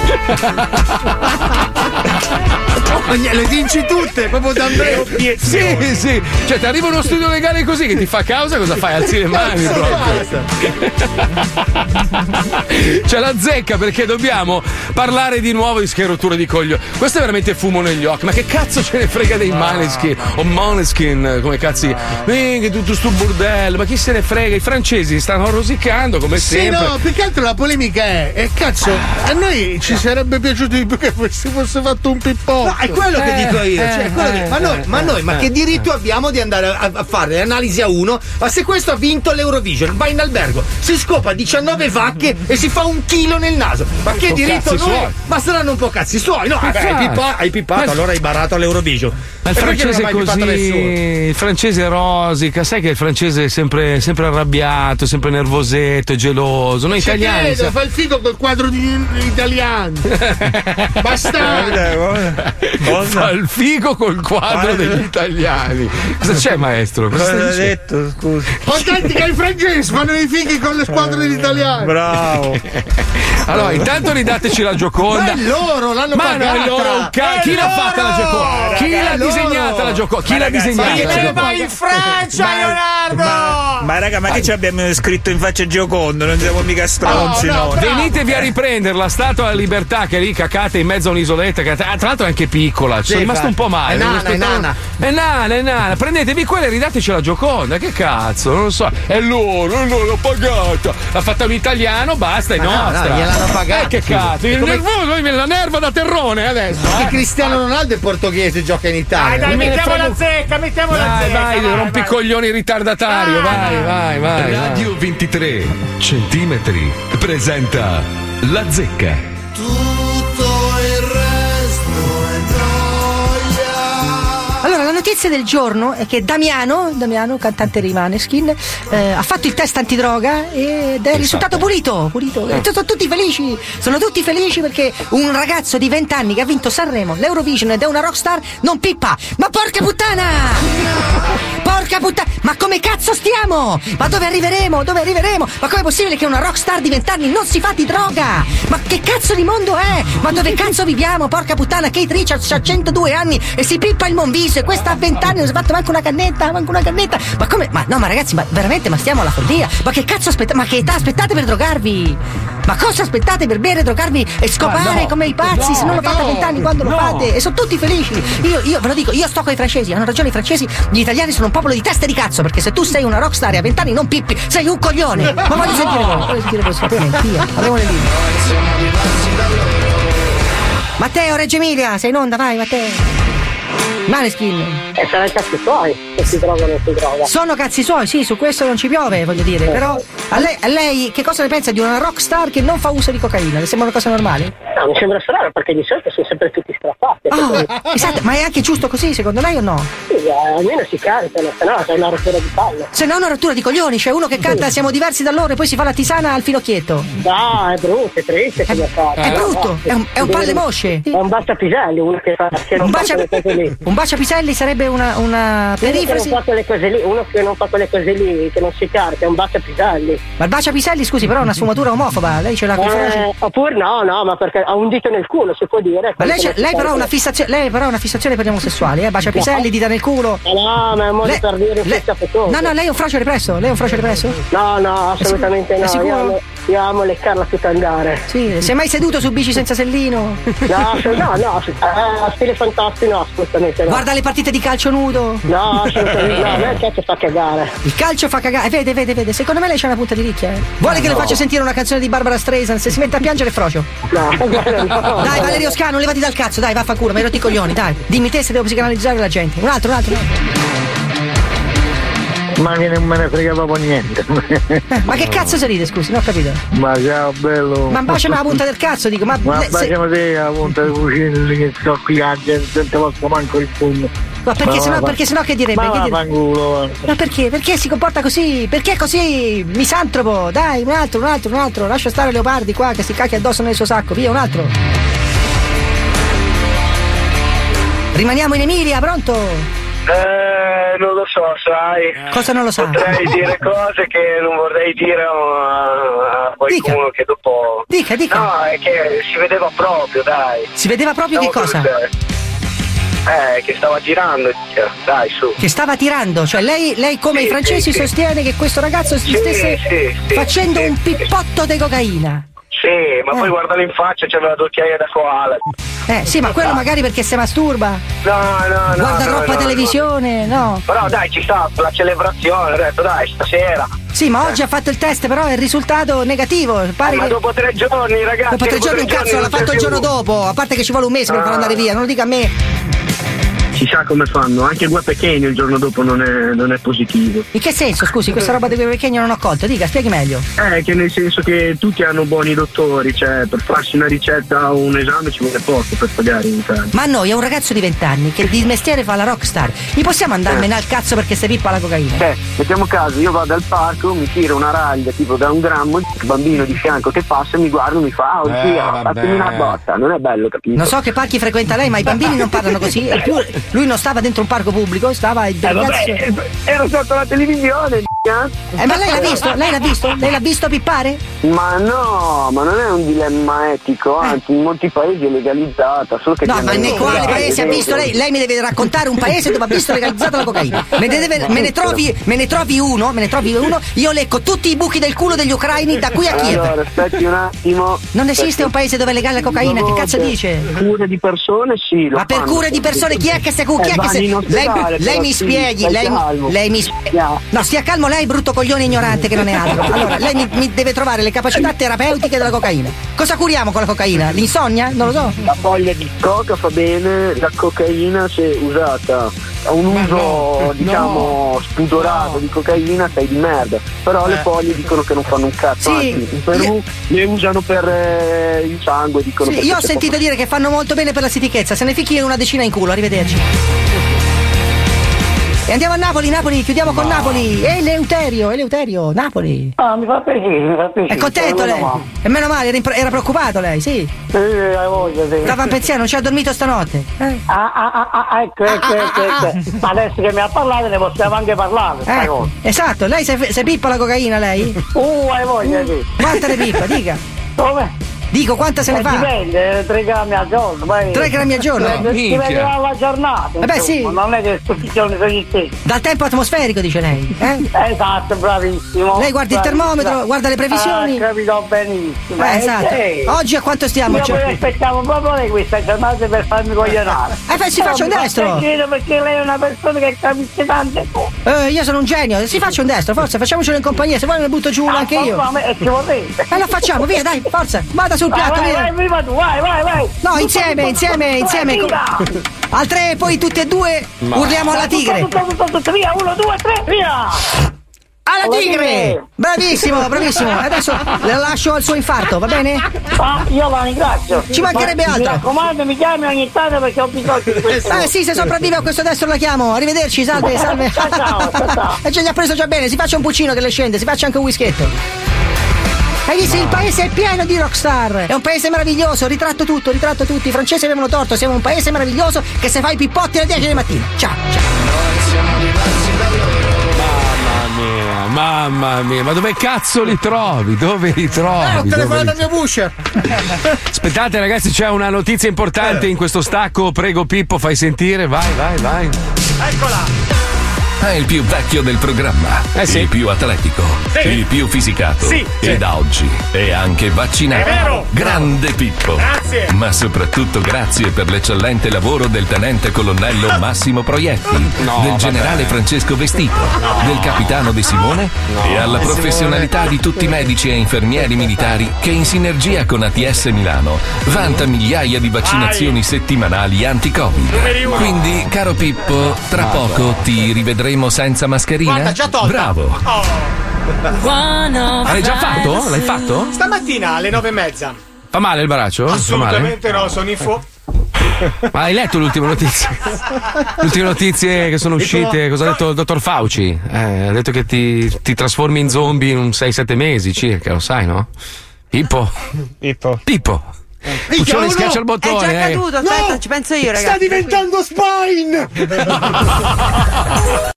Le vinci tutte, proprio da me. Sì, sì. Cioè, ti arriva uno studio legale così che ti fa causa, cosa fai? Alzi le mani proprio. C'è la zecca perché dobbiamo parlare di nuovo di scherotture di coglio. Questo è veramente fumo negli occhi. Ma che cazzo ce ne frega dei Maneskin? O Moneskin, come cazzi. Minchia, tutto sto bordello. Ma chi se ne frega? I francesi stanno rosicando come Sì, sempre. no, più che altro la polemica è, e cazzo, a noi ci sarebbe piaciuto di più che si fosse fatto un pippotto. No, quello che dico io. Eh, cioè, quello che- ma, noi, ma noi, ma che diritto abbiamo di andare a, a fare le analisi a uno? Ma se questo ha vinto l'Eurovision, va in albergo, si scopa 19 vacche e si fa un chilo nel naso. Ma che diritto noi? suoi. Ma saranno un po' cazzi suoi, no? Vabbè, hai, Infatti. pippa- hai pippato, Ma- allora hai barato all'Eurovision. Ma il francese è così, il francese rosica, sai che il francese è sempre, sempre arrabbiato, sempre nervosetto, geloso. Noi Ci italiani. credo, sa- fa il figo col quadro di italiani. Bastardo. Fa il figo col quadro degli italiani. Cosa c'è, maestro? Cosa Cosa hai detto? Scusa. Contenti che i francesi fanno i fighi con le squadre degli italiani. Bravo. Allora, intanto ridateci la Gioconda. Ma è loro, l'hanno Ma pagata. no, è loro un ca- Chi l'ha fatta la Gioconda? Chi l'ha loro! disegnata la Gioconda? Chi Ma l'ha ragazzi, disegnata? ma la io- Gioconda? in Francia, Leonardo! Ma, ma raga, ma che ci abbiamo scritto in faccia Giocondo? Non siamo mica stronzi, no? Venitevi a riprendere la statua della libertà che è lì cacata in mezzo a un'isoletta. Che, tra l'altro è anche piccola. Ci Sì, sono rimasto un po' male. è non nana, aspettavo- è nana. È nana, è nana. Prendetevi quella e ridateci la Gioconda. Che cazzo? Non lo so. È loro, è loro, l'ho pagata. L'ha fatta un italiano, basta, è Ma no, nostra. no, gliel'hanno pagata. Eh, che cazzo? Il come- nervoso, viene la nerva da terrone adesso. Anche eh. Cristiano Ronaldo è portoghese, gioca in Dai, Italia. dai, me ne mettiamo la zecca, mettiamo la Vai, zecca. vai, rompi i coglioni ritardatario. Vai, vai, vai. Radio 23 centimetri presenta La Zecca. Notizia del giorno è che Damiano, Damiano cantante dei Maneskin, eh, ha fatto il test antidroga ed è risultato pulito. pulito. E sono tutti felici, sono tutti felici perché un ragazzo di 20 anni che ha vinto Sanremo, l'Eurovision ed è una rockstar non pippa. Ma porca puttana! Porca puttana! Ma come cazzo stiamo? Ma dove arriveremo? Dove arriveremo? Ma com'è possibile che una rockstar di 20 anni non si fa di droga? Ma che cazzo di mondo è? Ma dove cazzo viviamo? Porca puttana, Kate Richards ha 102 anni e si pippa il monviso e questa a 20 anni non si è fatto manco una cannetta, manco una cannetta. Ma come? Ma no, ma ragazzi, ma veramente, ma stiamo alla follia. Ma che cazzo aspettate? Ma che età aspettate per drogarvi? Ma cosa aspettate per bere, drogarvi e scopare no, come i pazzi? se non lo fate a no, 20 anni, quando lo no. fate? E sono tutti felici. Io, io ve lo dico, io sto con i francesi, hanno ragione i francesi, gli italiani sono un popolo di teste di cazzo, perché se tu sei una rockstar e a 20 anni non pippi, sei un coglione. Ma voglio sentire voi, voglio sentire voi, via, apriamo le linee. Matteo, Reggio Emilia, sei in onda, vai, Matteo. Maneskin. E i cazzi suoi che si trovano e si droga. Sono cazzi suoi, sì, su questo non ci piove, voglio dire. Però a lei, a lei che cosa ne pensa di una rockstar che non fa uso di cocaina? Le sembra una cosa normale? No, mi sembra strano perché di solito sono sempre tutti strappati. Ah, esatto, ma è anche giusto così, secondo lei o no? Sì, eh, almeno si cantano, se no c'è una rottura di palle. Se no è una rottura di coglioni, c'è uno che canta siamo diversi da loro e poi si fa la tisana al finocchietto. No, è brutto, è triste come fa. È brutto, è un, è un palle mosce. È un baciapiselli, uno che fa che non Un, fa bacia, quelle cose lì. un baciapiselli sarebbe una, una Uno che non perifrasi. fa quelle cose lì, uno che non fa quelle cose lì, che non si carica, è un baciapiselli. Ma il baciapiselli, scusi, però è una sfumatura omofoba, lei ce l'ha con Eh, oppure no, no, ma perché ha un dito nel culo, si può dire. Ma lei, lei però ha una fissazione, lei però ha una fissazione per gli omosessuali, eh? Bacia piselli, dita nel culo. No, ma è un modo Lei- per dire fetoso. No, no, lei è un frocio represso, lei è un frocio represso? No, no, assolutamente È no. sicuro? Io amo, io amo leccarla tutta andare. Sì, si è mai seduto su bici senza sellino? No, no, no, se- eh, stile fantastico no, assolutamente no. Guarda le partite di calcio nudo. No, assolutamente no, a me il cazzo fa cagare. Il calcio fa cagare, vede, vede, vede. Secondo me lei c'ha una punta di ricchia, eh. Vuole che le No. faccia sentire una canzone di Barbara Streisand? Se si mette a piangere frocio. No, guarda, no. Dai, Valerio Scano, levati dal cazzo, dai, vaffanculo, mi hai rotto i coglioni, dai. Dimmi te se devo psicanalizzare la gente. Un altro, un altro. un altro. Ma che non me ne frega proprio niente. Eh, ma che cazzo si ride, scusi, non ho capito. Ma ciao bello. Ma baciami la punta del cazzo, dico, ma. Ma le- se- baciami te la punta dei fucili che sto qui a gente, non te posso manco il pugno. Ma perché sennò, perché sennò che direbbe? Ma Che dire- vaffanculo. Ma perché? Perché si comporta così? Perché è così misantropo? Dai, un altro, un altro, un altro. Lascia stare Leopardi qua che si cacchia addosso nel suo sacco. Via, un altro. Rimaniamo in Emilia, pronto? Eh, non lo so, sai. Cosa non lo sa? Potrei dire cose che non vorrei dire a, a qualcuno che dopo. Dica, dica. No, è che si vedeva proprio, dai. Si vedeva proprio che Stavo cosa? tutte- Eh, che stava girando, dai, su. Che stava tirando, cioè lei, lei come Sì, i francesi sì, sì. sostiene che questo ragazzo si Sì, stesse sì, sì, facendo sì, un pippotto di cocaina. Sì, ma Eh. poi guardalo in faccia, c'aveva due occhiaie da koala. Eh sì, ma quello magari perché si masturba. No, no, no. Guarda no, troppa no, televisione, no. no. Però dai, ci sta la celebrazione, ho detto dai, stasera. Sì, ma oggi ha fatto il test, però il risultato negativo. Pare Eh, ma dopo tre giorni, ragazzi. Dopo tre giorni un cazzo l'ha non c'è fatto il giorno dopo, a parte che ci vuole un mese per Ah. farlo andare via, non lo dica a me. Si sa come fanno, anche il Guapechegno il giorno dopo non è, non è positivo. In che senso, scusi, questa roba di quei vecchini non ho colto? Dica, spieghi meglio. Eh, che nel senso che tutti hanno buoni dottori, cioè per farsi una ricetta o un esame ci vuole poco per pagare in Italia. Ma a noi è un ragazzo di 20 anni che di mestiere fa la rockstar. Gli possiamo andarmene al cazzo perché se pippa la cocaina? Eh, mettiamo caso, io vado al parco, mi tiro una raglia tipo da un grammo, il bambino di fianco che passa mi guarda e mi fa, oh Eh, zia, vabbè. fatemi una botta, non è bello, capito? Non so che parchi frequenta lei, ma i bambini non parlano così. E più lui non stava dentro un parco pubblico, stava il Eh, vabbè, ragazzo- ero sotto la televisione, Eh, ma lei l'ha visto? Lei l'ha visto? Lei l'ha visto pippare? Ma no, ma non è un dilemma etico, anzi in molti paesi è legalizzata, solo che Eh. No, ma nei quali paesi ha visto lei? Lei mi deve raccontare un paese dove ha visto legalizzata la cocaina. Me ne, deve- me ne trovi, me ne trovi uno, me ne trovi uno, io lecco tutti i buchi del culo degli ucraini da qui a Kiev. Allora, aspetti un attimo. Non esiste un paese dove è legale la cocaina, che cazzo dice? Cure di persone sì, Ma per cure di persone chi è che cu- chi Eh, è che se- in lei, lei mi spieghi, lei, lei mi spieghi. No, stia calmo lei, brutto coglione ignorante che non è altro. Allora, lei mi, mi deve trovare le capacità terapeutiche della cocaina. Cosa curiamo con la cocaina? L'insonnia? Non lo so. La foglia di coca fa bene, la cocaina se usata a un uso diciamo spudorato di cocaina sei di merda. Però le Eh. foglie dicono che non fanno un cazzo, Sì. anzi in Perù le usano per eh, il sangue, dicono Sì, io ho sentito dire che fanno molto bene per la stitichezza, se ne ficchi una decina in culo, arrivederci. E andiamo a Napoli, Napoli, chiudiamo con Napoli. Eleuterio, Eleuterio, Napoli. Ah, mi fa piacere, mi fa piacere. È contento lei? E meno male, era, era preoccupato lei, sì. Sì, hai voglia, sì. Stava a pensiero, non ci ha dormito stanotte. Eh. Ah, ah, ah, ah, ecco, ecco, ecco, ecco. Ma adesso che mi ha parlato ne possiamo anche parlare, Eh, cosa. esatto, lei se, se pippa la cocaina lei? Uh, hai voglia, sì. Quanta ne pippa, dica. Come? Dico, quanta se ne Eh, fa? Dipende, 3 grammi al giorno. Poi... Tre grammi al giorno? Eh. Dipende dalla giornata. Eh beh, insomma, sì. Non è che tutti i giorni sono gli stessi. Dal tempo atmosferico, dice lei. Eh? Esatto, bravissimo. Lei guarda il Bravissimo. termometro, guarda le previsioni. Ah, capito benissimo. Eh, esatto. sì. Oggi a quanto stiamo? Io Cioè- poi aspettavo proprio lei questa giornata per farmi coglionare. Eh, beh, si faccia un destro. perché lei è una persona che capisce tante cose. Eh, io sono un genio, si faccia un destro, forza, facciamocelo in compagnia, se vuoi me ne butto giù Ah, anche io. ma- ma- e ci vorrei. E lo facciamo, via, dai, forza, vada butta sul Vai, piatto, vai, via. vai, viva tu, vai, vai, vai. No, insieme, insieme, insieme. Al tre, poi tutti e due Ma- urliamo alla tigre. tutto, tutto, tutto, via, uno, due, tre, via. Alla tigre! Bravissimo, bravissimo. Adesso le lascio al suo infarto, va bene? Ah, io la ringrazio. Ci mancherebbe Ma, Mi altro. raccomando, mi chiami ogni tanto perché ho bisogno di questo. Eh sì, se sopravvive a questo destro la chiamo. Arrivederci, salve, salve. Ciao, ciao, ciao, ciao. E ce li ha preso già bene, si faccia un puccino che le scende, si faccia anche un whisketto. Hai visto? Il paese è pieno di rockstar. È un paese meraviglioso, ritratto tutto, ritratto tutti. I francesi avevano torto, siamo un paese meraviglioso che se fai i pippotti alle 10 del mattino. Ciao, Mamma mia, mamma mia, ma dove cazzo li trovi? Dove li trovi? Eh, ho telefonato li- al mio busher. Aspettate ragazzi, c'è una notizia importante in questo stacco, prego Pippo, fai sentire, vai, vai, vai. Eccola! È il più vecchio del programma, il più atletico, Sì. il più fisicato Sì. e da oggi è anche vaccinato. È vero. Grande Pippo. Grazie. Ma soprattutto grazie per l'eccellente lavoro del tenente colonnello Massimo Proietti, No, del vabbè. generale Francesco Vestito, del capitano De Simone e alla professionalità di tutti i medici e infermieri militari che in sinergia con ATS Milano vanta migliaia di vaccinazioni settimanali anti-Covid. Quindi, caro Pippo, tra poco ti rivedremo senza mascherina? Guarda, già tolta. Bravo. L'hai già fatto? L'hai fatto? Stamattina alle nove e mezza. Fa male il male? Assolutamente no, sono in fu. Ma hai letto le ultime notizie? Le ultime notizie che sono uscite, cosa ha detto il dottor Fauci? Eh, ha detto che ti, ti trasformi in zombie in un 6-7 mesi circa, lo sai, no? Pippo. Pippo. Pippo. Puccione, schiaccia il bottone. È già eh. caduto, aspetta, ci penso io, ragazzi. Sta diventando spine!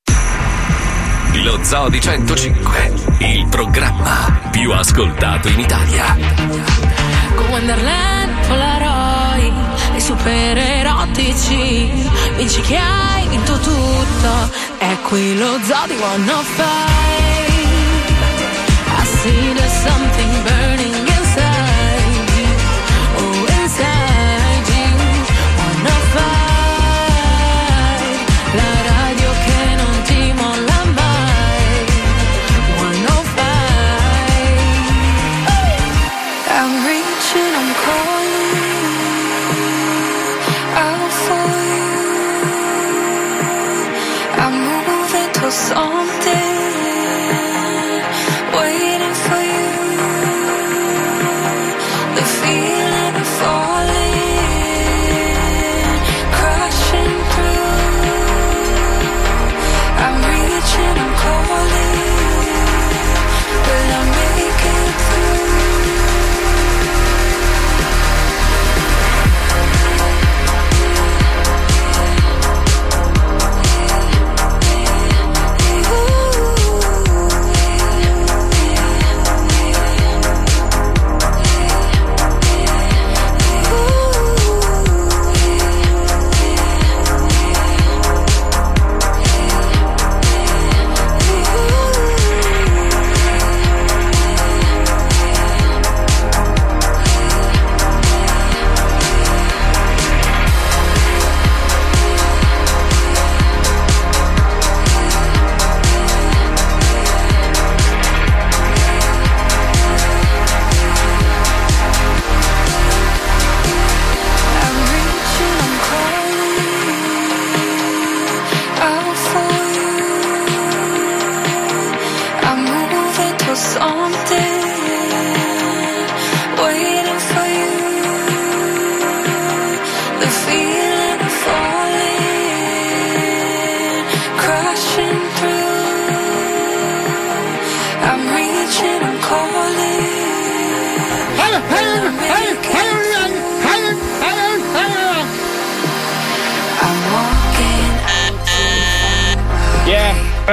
Lo Zoo di 105, il programma più ascoltato in Italia. Con Wonderland, e super erotici Vinci che hai vinto tutto È qui lo zoo di 105 I see there's something burning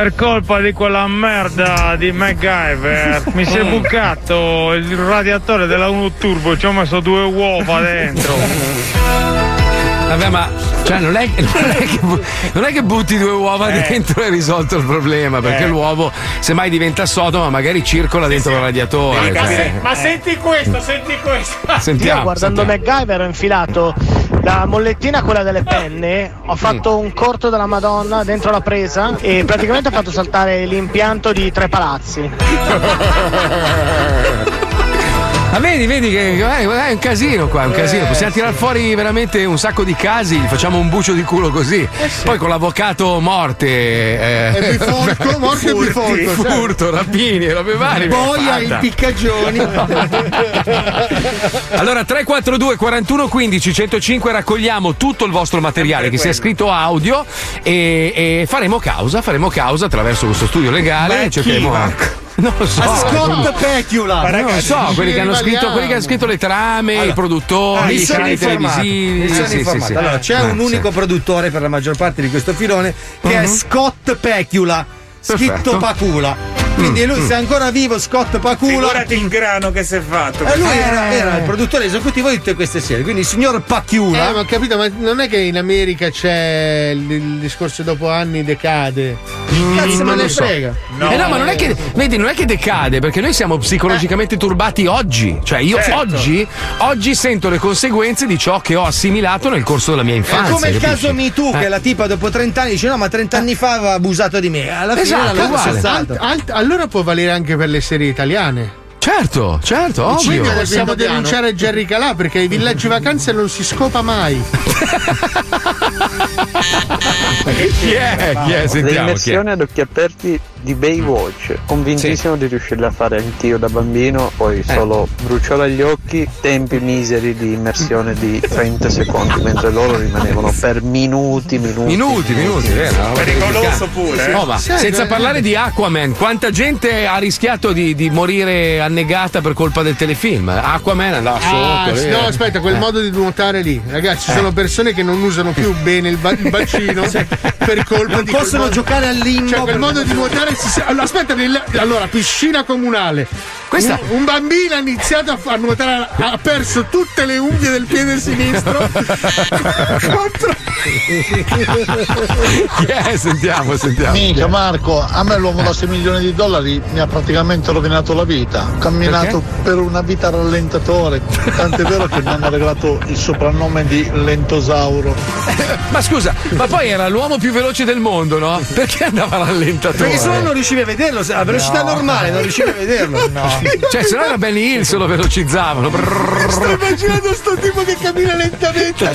Per colpa di quella merda di MacGyver mi si è bucato il radiatore della 1 Turbo, ci ho messo due uova dentro. Vabbè, ma cioè, non, è, non è che, non è che butti due uova Eh. dentro e hai risolto il problema, perché Eh. l'uovo, semmai diventa sodo, ma magari circola dentro il radiatore. Cioè. capire- Ma senti questo, senti questo. Sentiamo, Io guardando MacGyver ho infilato la mollettina, quella delle penne, ho fatto un corto della Madonna dentro la presa e praticamente ho fatto saltare l'impianto di tre palazzi. Ah, vedi, vedi che eh, è un casino qua, è un casino. Possiamo tirare fuori veramente un sacco di casi, facciamo un bucio di culo così. Poi con l'avvocato morte. Eh, E bifolco, morte e furti, bifolco, certo. Furto, rapini, robe varie. Boia, fatta. impiccagioni. Allora 342 41 15 105 raccogliamo tutto il vostro materiale che sia scritto audio e, e faremo causa, faremo causa attraverso questo studio legale. Ma cercheremo chi? Non lo so. Scott Pecula. non lo so, quelli che, hanno scritto, quelli che hanno scritto le trame, i produttori, i canali televisivi. Sì, sì, sì. Allora, c'è Ah, un unico produttore per la maggior parte di questo filone che è Mhm. Scott Pecula. Perfetto. Scritto Pacula. Quindi Mm, lui, mm. se è ancora vivo, Scott Pacula. Figurati il grano che si è fatto. E lui Eh. era, era il produttore esecutivo di tutte queste serie. Quindi il signor Pacchiula. Eh, ma ho capito, ma non è che in America c'è il, il discorso dopo anni decade. Cazzo me non ne so. frega. eh no, ma non è che vedi, non è che decade, perché noi siamo psicologicamente turbati oggi. Cioè, io Certo. oggi, oggi sento le conseguenze di ciò che ho assimilato nel corso della mia È infanzia. come il capisci? caso Me Too, Eh. che la tipa dopo 30 anni dice: No, ma 30 anni fa aveva abusato di me. Alla fine Esatto, l'hanno uguale. Alt- alt- allora può valere anche per le serie italiane. Certo, certo, Quindi ovvio. possiamo denunciare Jerry Calà perché ai villaggi vacanze non si scopa mai. Chi è? Chi è? Sentiamo. L'immersione ad occhi aperti di Baywatch, convintissimo di riuscirla a fare anch'io da bambino, poi Eh. solo bruciolo agli occhi, tempi miseri di immersione di 30 secondi, mentre loro rimanevano per minuti, minuti. Minuti, minuti, vero? Pericoloso pure, eh. Oh, ma Sì, senza eh. parlare di Aquaman, quanta gente ha rischiato di, di morire annegata per colpa del telefilm? Aquaman andava Ah, sotto. sì, no, eh. aspetta, quel Eh. modo di nuotare lì. Ragazzi, ci Eh. sono persone che non usano più bene il, ba- il bacino per colpa Non di possono giocare al limbo Cioè, quel modo di nuotare si allora, Aspetta, nel- allora, piscina comunale. Questa- Un, un bambino ha iniziato a, a nuotare, ha perso tutte le unghie del piede sinistro. contro- è? Sentiamo, sentiamo. Mica Marco, a me l'uomo da 6 milioni di dollari mi ha praticamente rovinato la vita. Ho camminato per una vita rallentatore, tant'è vero che mi hanno regalato il soprannome di Lentosauro. Ma scusa, ma poi era l'uomo più veloce del mondo, no? Perché andava rallentatore? Perché se no non riuscivi a vederlo, a velocità No. normale non riuscivi a vederlo. No. Cioè, se no era Benny Hill, se lo velocizzavano. Sto immaginando sto tipo che cammina lentamente.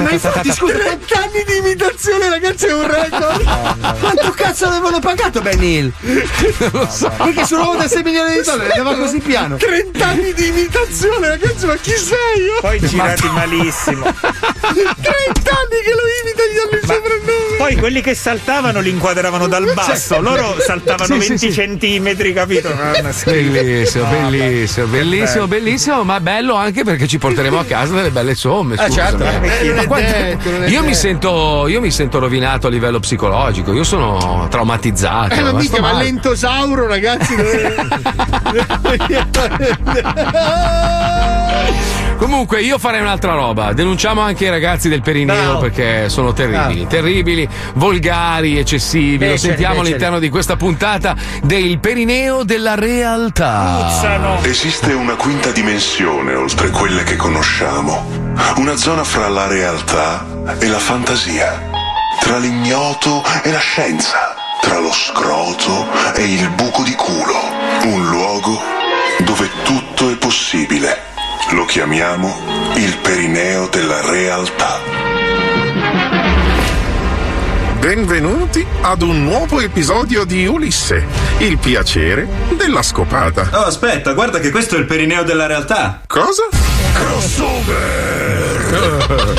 Ma infatti, scusa, 30 anni di imitazione, ragazzi, è un record. Quanto cazzo avevano pagato Benny Hill? Non lo so. Perché sull'uomo da 6 milioni di dollari andava così piano. 30 anni di imitazione, ragazzi, ma chi sei io? Poi girati malissimo. 30 anni che lo imita gli danno il soprannome. Poi quelli che saltavano li inquadravano dal basso, loro saltavano Sì, sì, 20 sì. centimetri, capito? Bellissimo, bellissimo, bellissimo, bellissimo, ma bello anche perché ci porteremo a casa delle belle somme. Ah, certo. Eh, è quanto- detto, io, mi sento, io mi sento rovinato a livello psicologico, io sono traumatizzato. Eh, ma mica, ma lentosauro, ragazzi. Comunque, io farei un'altra roba. Denunciamo anche i ragazzi del Perineo Bravo. perché sono terribili, Bravo. terribili, volgari, eccessivi. Lo Beceri, sentiamo beceri. all'interno di questa puntata del Perineo della realtà. Puzzano. Esiste una quinta dimensione oltre quelle che conosciamo, una zona fra la realtà e la fantasia, tra l'ignoto e la scienza, tra lo scroto e il buco di culo, un luogo dove tutto è possibile. Lo chiamiamo il perineo della realtà. Benvenuti ad un nuovo episodio di Ulisse, il piacere della scopata. Oh, aspetta, guarda che questo è il perineo della realtà. Cosa? Crossover!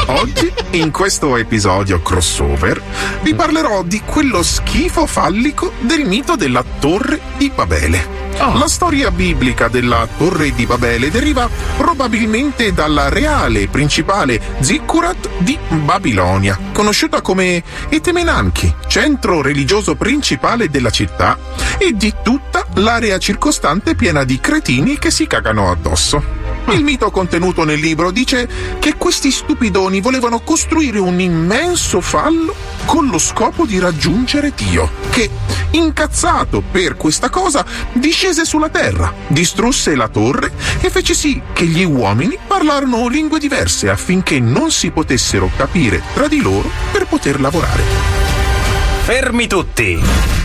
Oggi, in questo episodio crossover, vi parlerò di quello schifo fallico del mito della Torre di Babele. La storia biblica della Torre di Babele deriva probabilmente dalla reale principale Zikkurat di Babilonia, conosciuta come Etemenanchi, centro religioso principale della città e di tutta l'area circostante piena di cretini che si cagano addosso. Il mito contenuto nel libro dice che questi stupidoni volevano costruire un immenso fallo con lo scopo di raggiungere Dio, che, incazzato per questa cosa, discese sulla terra, distrusse la torre e fece sì che gli uomini parlarono lingue diverse affinché non si potessero capire tra di loro per poter lavorare. Fermi tutti!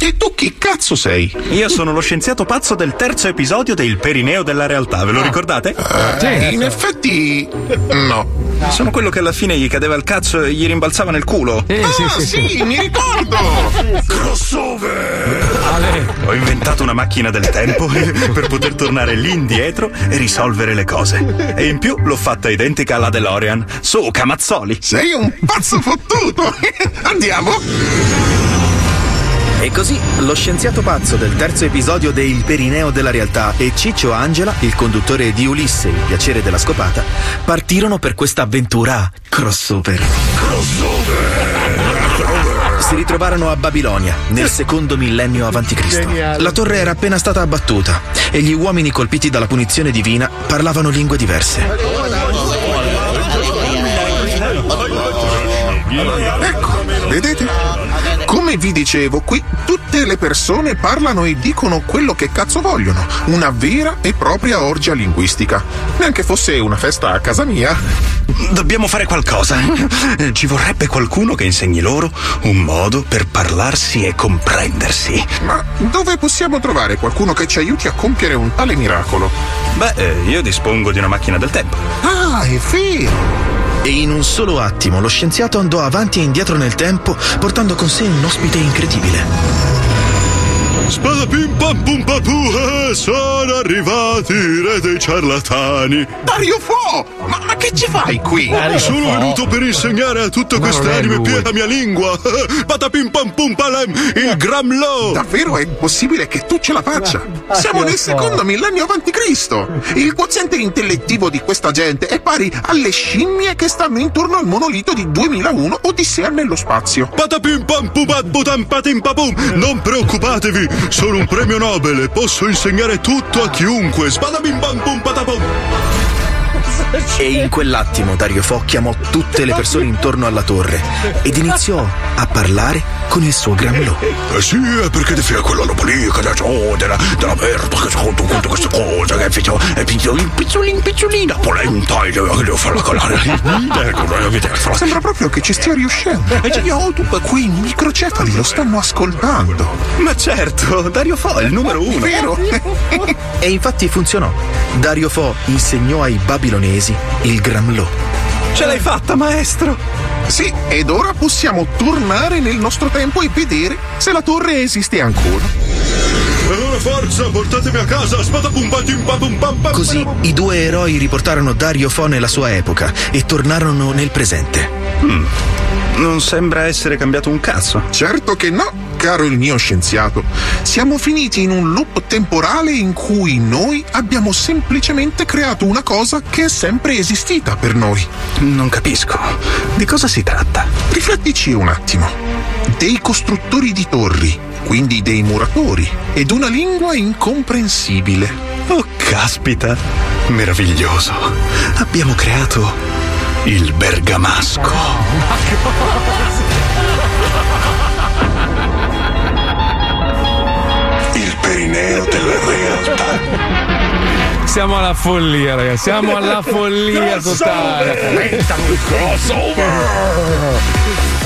E tu chi cazzo sei? Io sono lo scienziato pazzo del terzo episodio del Perineo della realtà, ve lo ricordate? Eh, in effetti, no. Sono quello che alla fine gli cadeva il cazzo e gli rimbalzava nel culo. ah, sì, mi ricordo! Crossover! Ho inventato una macchina del tempo per poter tornare lì indietro e risolvere le cose. E in più l'ho fatta identica alla DeLorean. Su, Camazzoli! Sei un pazzo fottuto! Andiamo! E così lo scienziato pazzo del terzo episodio de Il Perineo della realtà e Ciccio Angela, il conduttore di Ulisse, il piacere della scopata, partirono per questa avventura crossover. Si ritrovarono a Babilonia, nel secondo millennio avanti Cristo. Geniale. La torre era appena stata abbattuta e gli uomini colpiti dalla punizione divina parlavano lingue diverse. Ecco, vedete? Come vi dicevo, qui tutte le persone parlano e dicono quello che cazzo vogliono. Una vera e propria orgia linguistica. Neanche fosse una festa a casa mia. Dobbiamo fare qualcosa. Eh, Ci vorrebbe qualcuno che insegni loro un modo per parlarsi e comprendersi. Ma dove possiamo trovare qualcuno che ci aiuti a compiere un tale miracolo? Beh, eh, io dispongo di una macchina del tempo. Ah, è vero! E in un solo attimo lo scienziato andò avanti e indietro nel tempo, portando con sé un ospite incredibile. Spada pim pam pum papu, eh, sono arrivati i re dei ciarlatani. Dario Fo! Ma, ma che ci fai qui? Sono venuto per insegnare a tutte queste anime pie la mia lingua. Patapim pam pum palem, il Gramlo. Davvero è possibile che tu ce la faccia? Siamo nel secondo millennio avanti Cristo. Il quoziente intellettivo di questa gente è pari alle scimmie che stanno intorno al monolito di 2001 Odissea nello spazio. Patapim pam pum pat putam patim papum. Non preoccupatevi, sono un premio Nobel e posso insegnare tutto a chiunque. Spada bim pam pum patapum. E in quell'attimo Dario Fo chiamò tutte le persone intorno alla torre ed iniziò a parlare con il suo Gramlo. Eh sì, è perché ti fai quella roba lì, che c'ho della, della merda, cose, che faccio, e picciolin, picciolin, picciolina, polenta, e devo, devo farla calare. Ecco, Sembra proprio che ci stia riuscendo. E YouTube qui i microcefali lo stanno ascoltando. Ma certo, Dario Fo è il numero uno. Vero? E infatti funzionò. Dario Fo insegnò ai babilonesi il Gramlo. Ce l'hai fatta, maestro! Sì, ed ora possiamo tornare nel nostro tempo e vedere se la torre esiste ancora. Allora forza, portatemi a casa, spada pum papum pam pam. Così i due eroi riportarono Dario Fo nella sua epoca e tornarono nel presente. Hmm. Non sembra essere cambiato un cazzo. Certo che no, caro il mio scienziato. Siamo finiti in un loop temporale in cui noi abbiamo semplicemente creato una cosa che è sempre esistita per noi. Non capisco. Di cosa si tratta? Riflettici un attimo. Dei costruttori di torri, quindi dei muratori, ed una lingua incomprensibile. Oh, caspita! Meraviglioso! Abbiamo creato il bergamasco. Il perineo della realtà. Siamo alla follia, ragazzi. Siamo alla follia totale.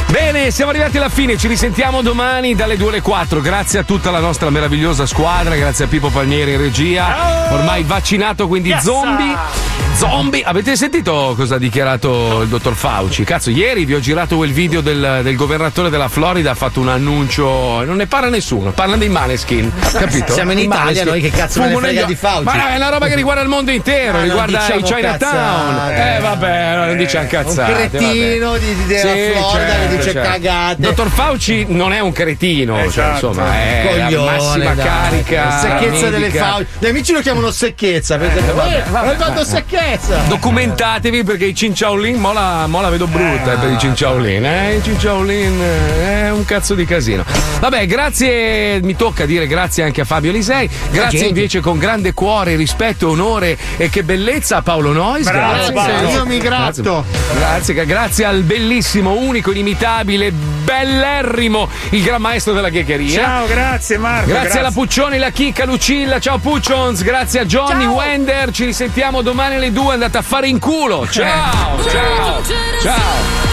Bene, siamo arrivati alla fine, ci risentiamo domani dalle 2 alle 4. Grazie a tutta la nostra meravigliosa squadra, grazie a Pippo Palmieri in regia. Ormai vaccinato, quindi zombie. Zombie, avete sentito cosa ha dichiarato il dottor Fauci? Cazzo, ieri vi ho girato quel video del, del governatore della Florida, ha fatto un annuncio, non ne parla nessuno, parla dei Maneskin, capito? Siamo in Italia, Maneskin. noi che cazzo me ne Fumo frega di Fauci? Ma no, è una roba che riguarda il mondo intero, Ah, riguarda diciamo i Chinatown. cazzate. Eh vabbè, no, non diciamo cazzate. Un cretino vabbè. di- di- della Florida che dice cagate. Dottor Fauci non è un cretino, cioè, Esatto. insomma, è la Coglione, massima dai. carica. Secchezza delle. Fauci. Gli amici lo chiamano secchezza. Vedete? Eh, vabbè, Eh, vabbè, hai fatto vabbè. Secchezza. Documentatevi perché i Cinciaolin, mo la, mo la vedo brutta eh, per i Cinciaolin, eh? I Cinciaolin eh, è un cazzo di casino. Vabbè, grazie, mi tocca dire grazie anche a Fabio Lisei, grazie gente. invece con grande cuore, rispetto, onore e che bellezza a Paolo Nois. Bravo, grazie. Paolo. Io mi gratto. Grazie, grazie, grazie al bellissimo, unico, inimitabile, bellerrimo, il gran maestro della ghegheria. Ciao, grazie Marco. Grazie, alla Puccioni, la Chicca, Lucilla, ciao Puccions, grazie a Johnny Wender, ci risentiamo domani alle due andate a fare in culo. Ciao, eh. ciao, ciao.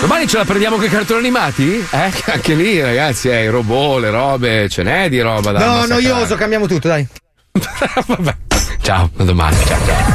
Domani ce la prendiamo con i cartoni animati? Eh? Anche lì, ragazzi, eh, i robot, le robe, ce n'è di roba da. No, massacrare. noioso, cambiamo tutto, dai. Vabbè. Ciao, a domani. Ciao.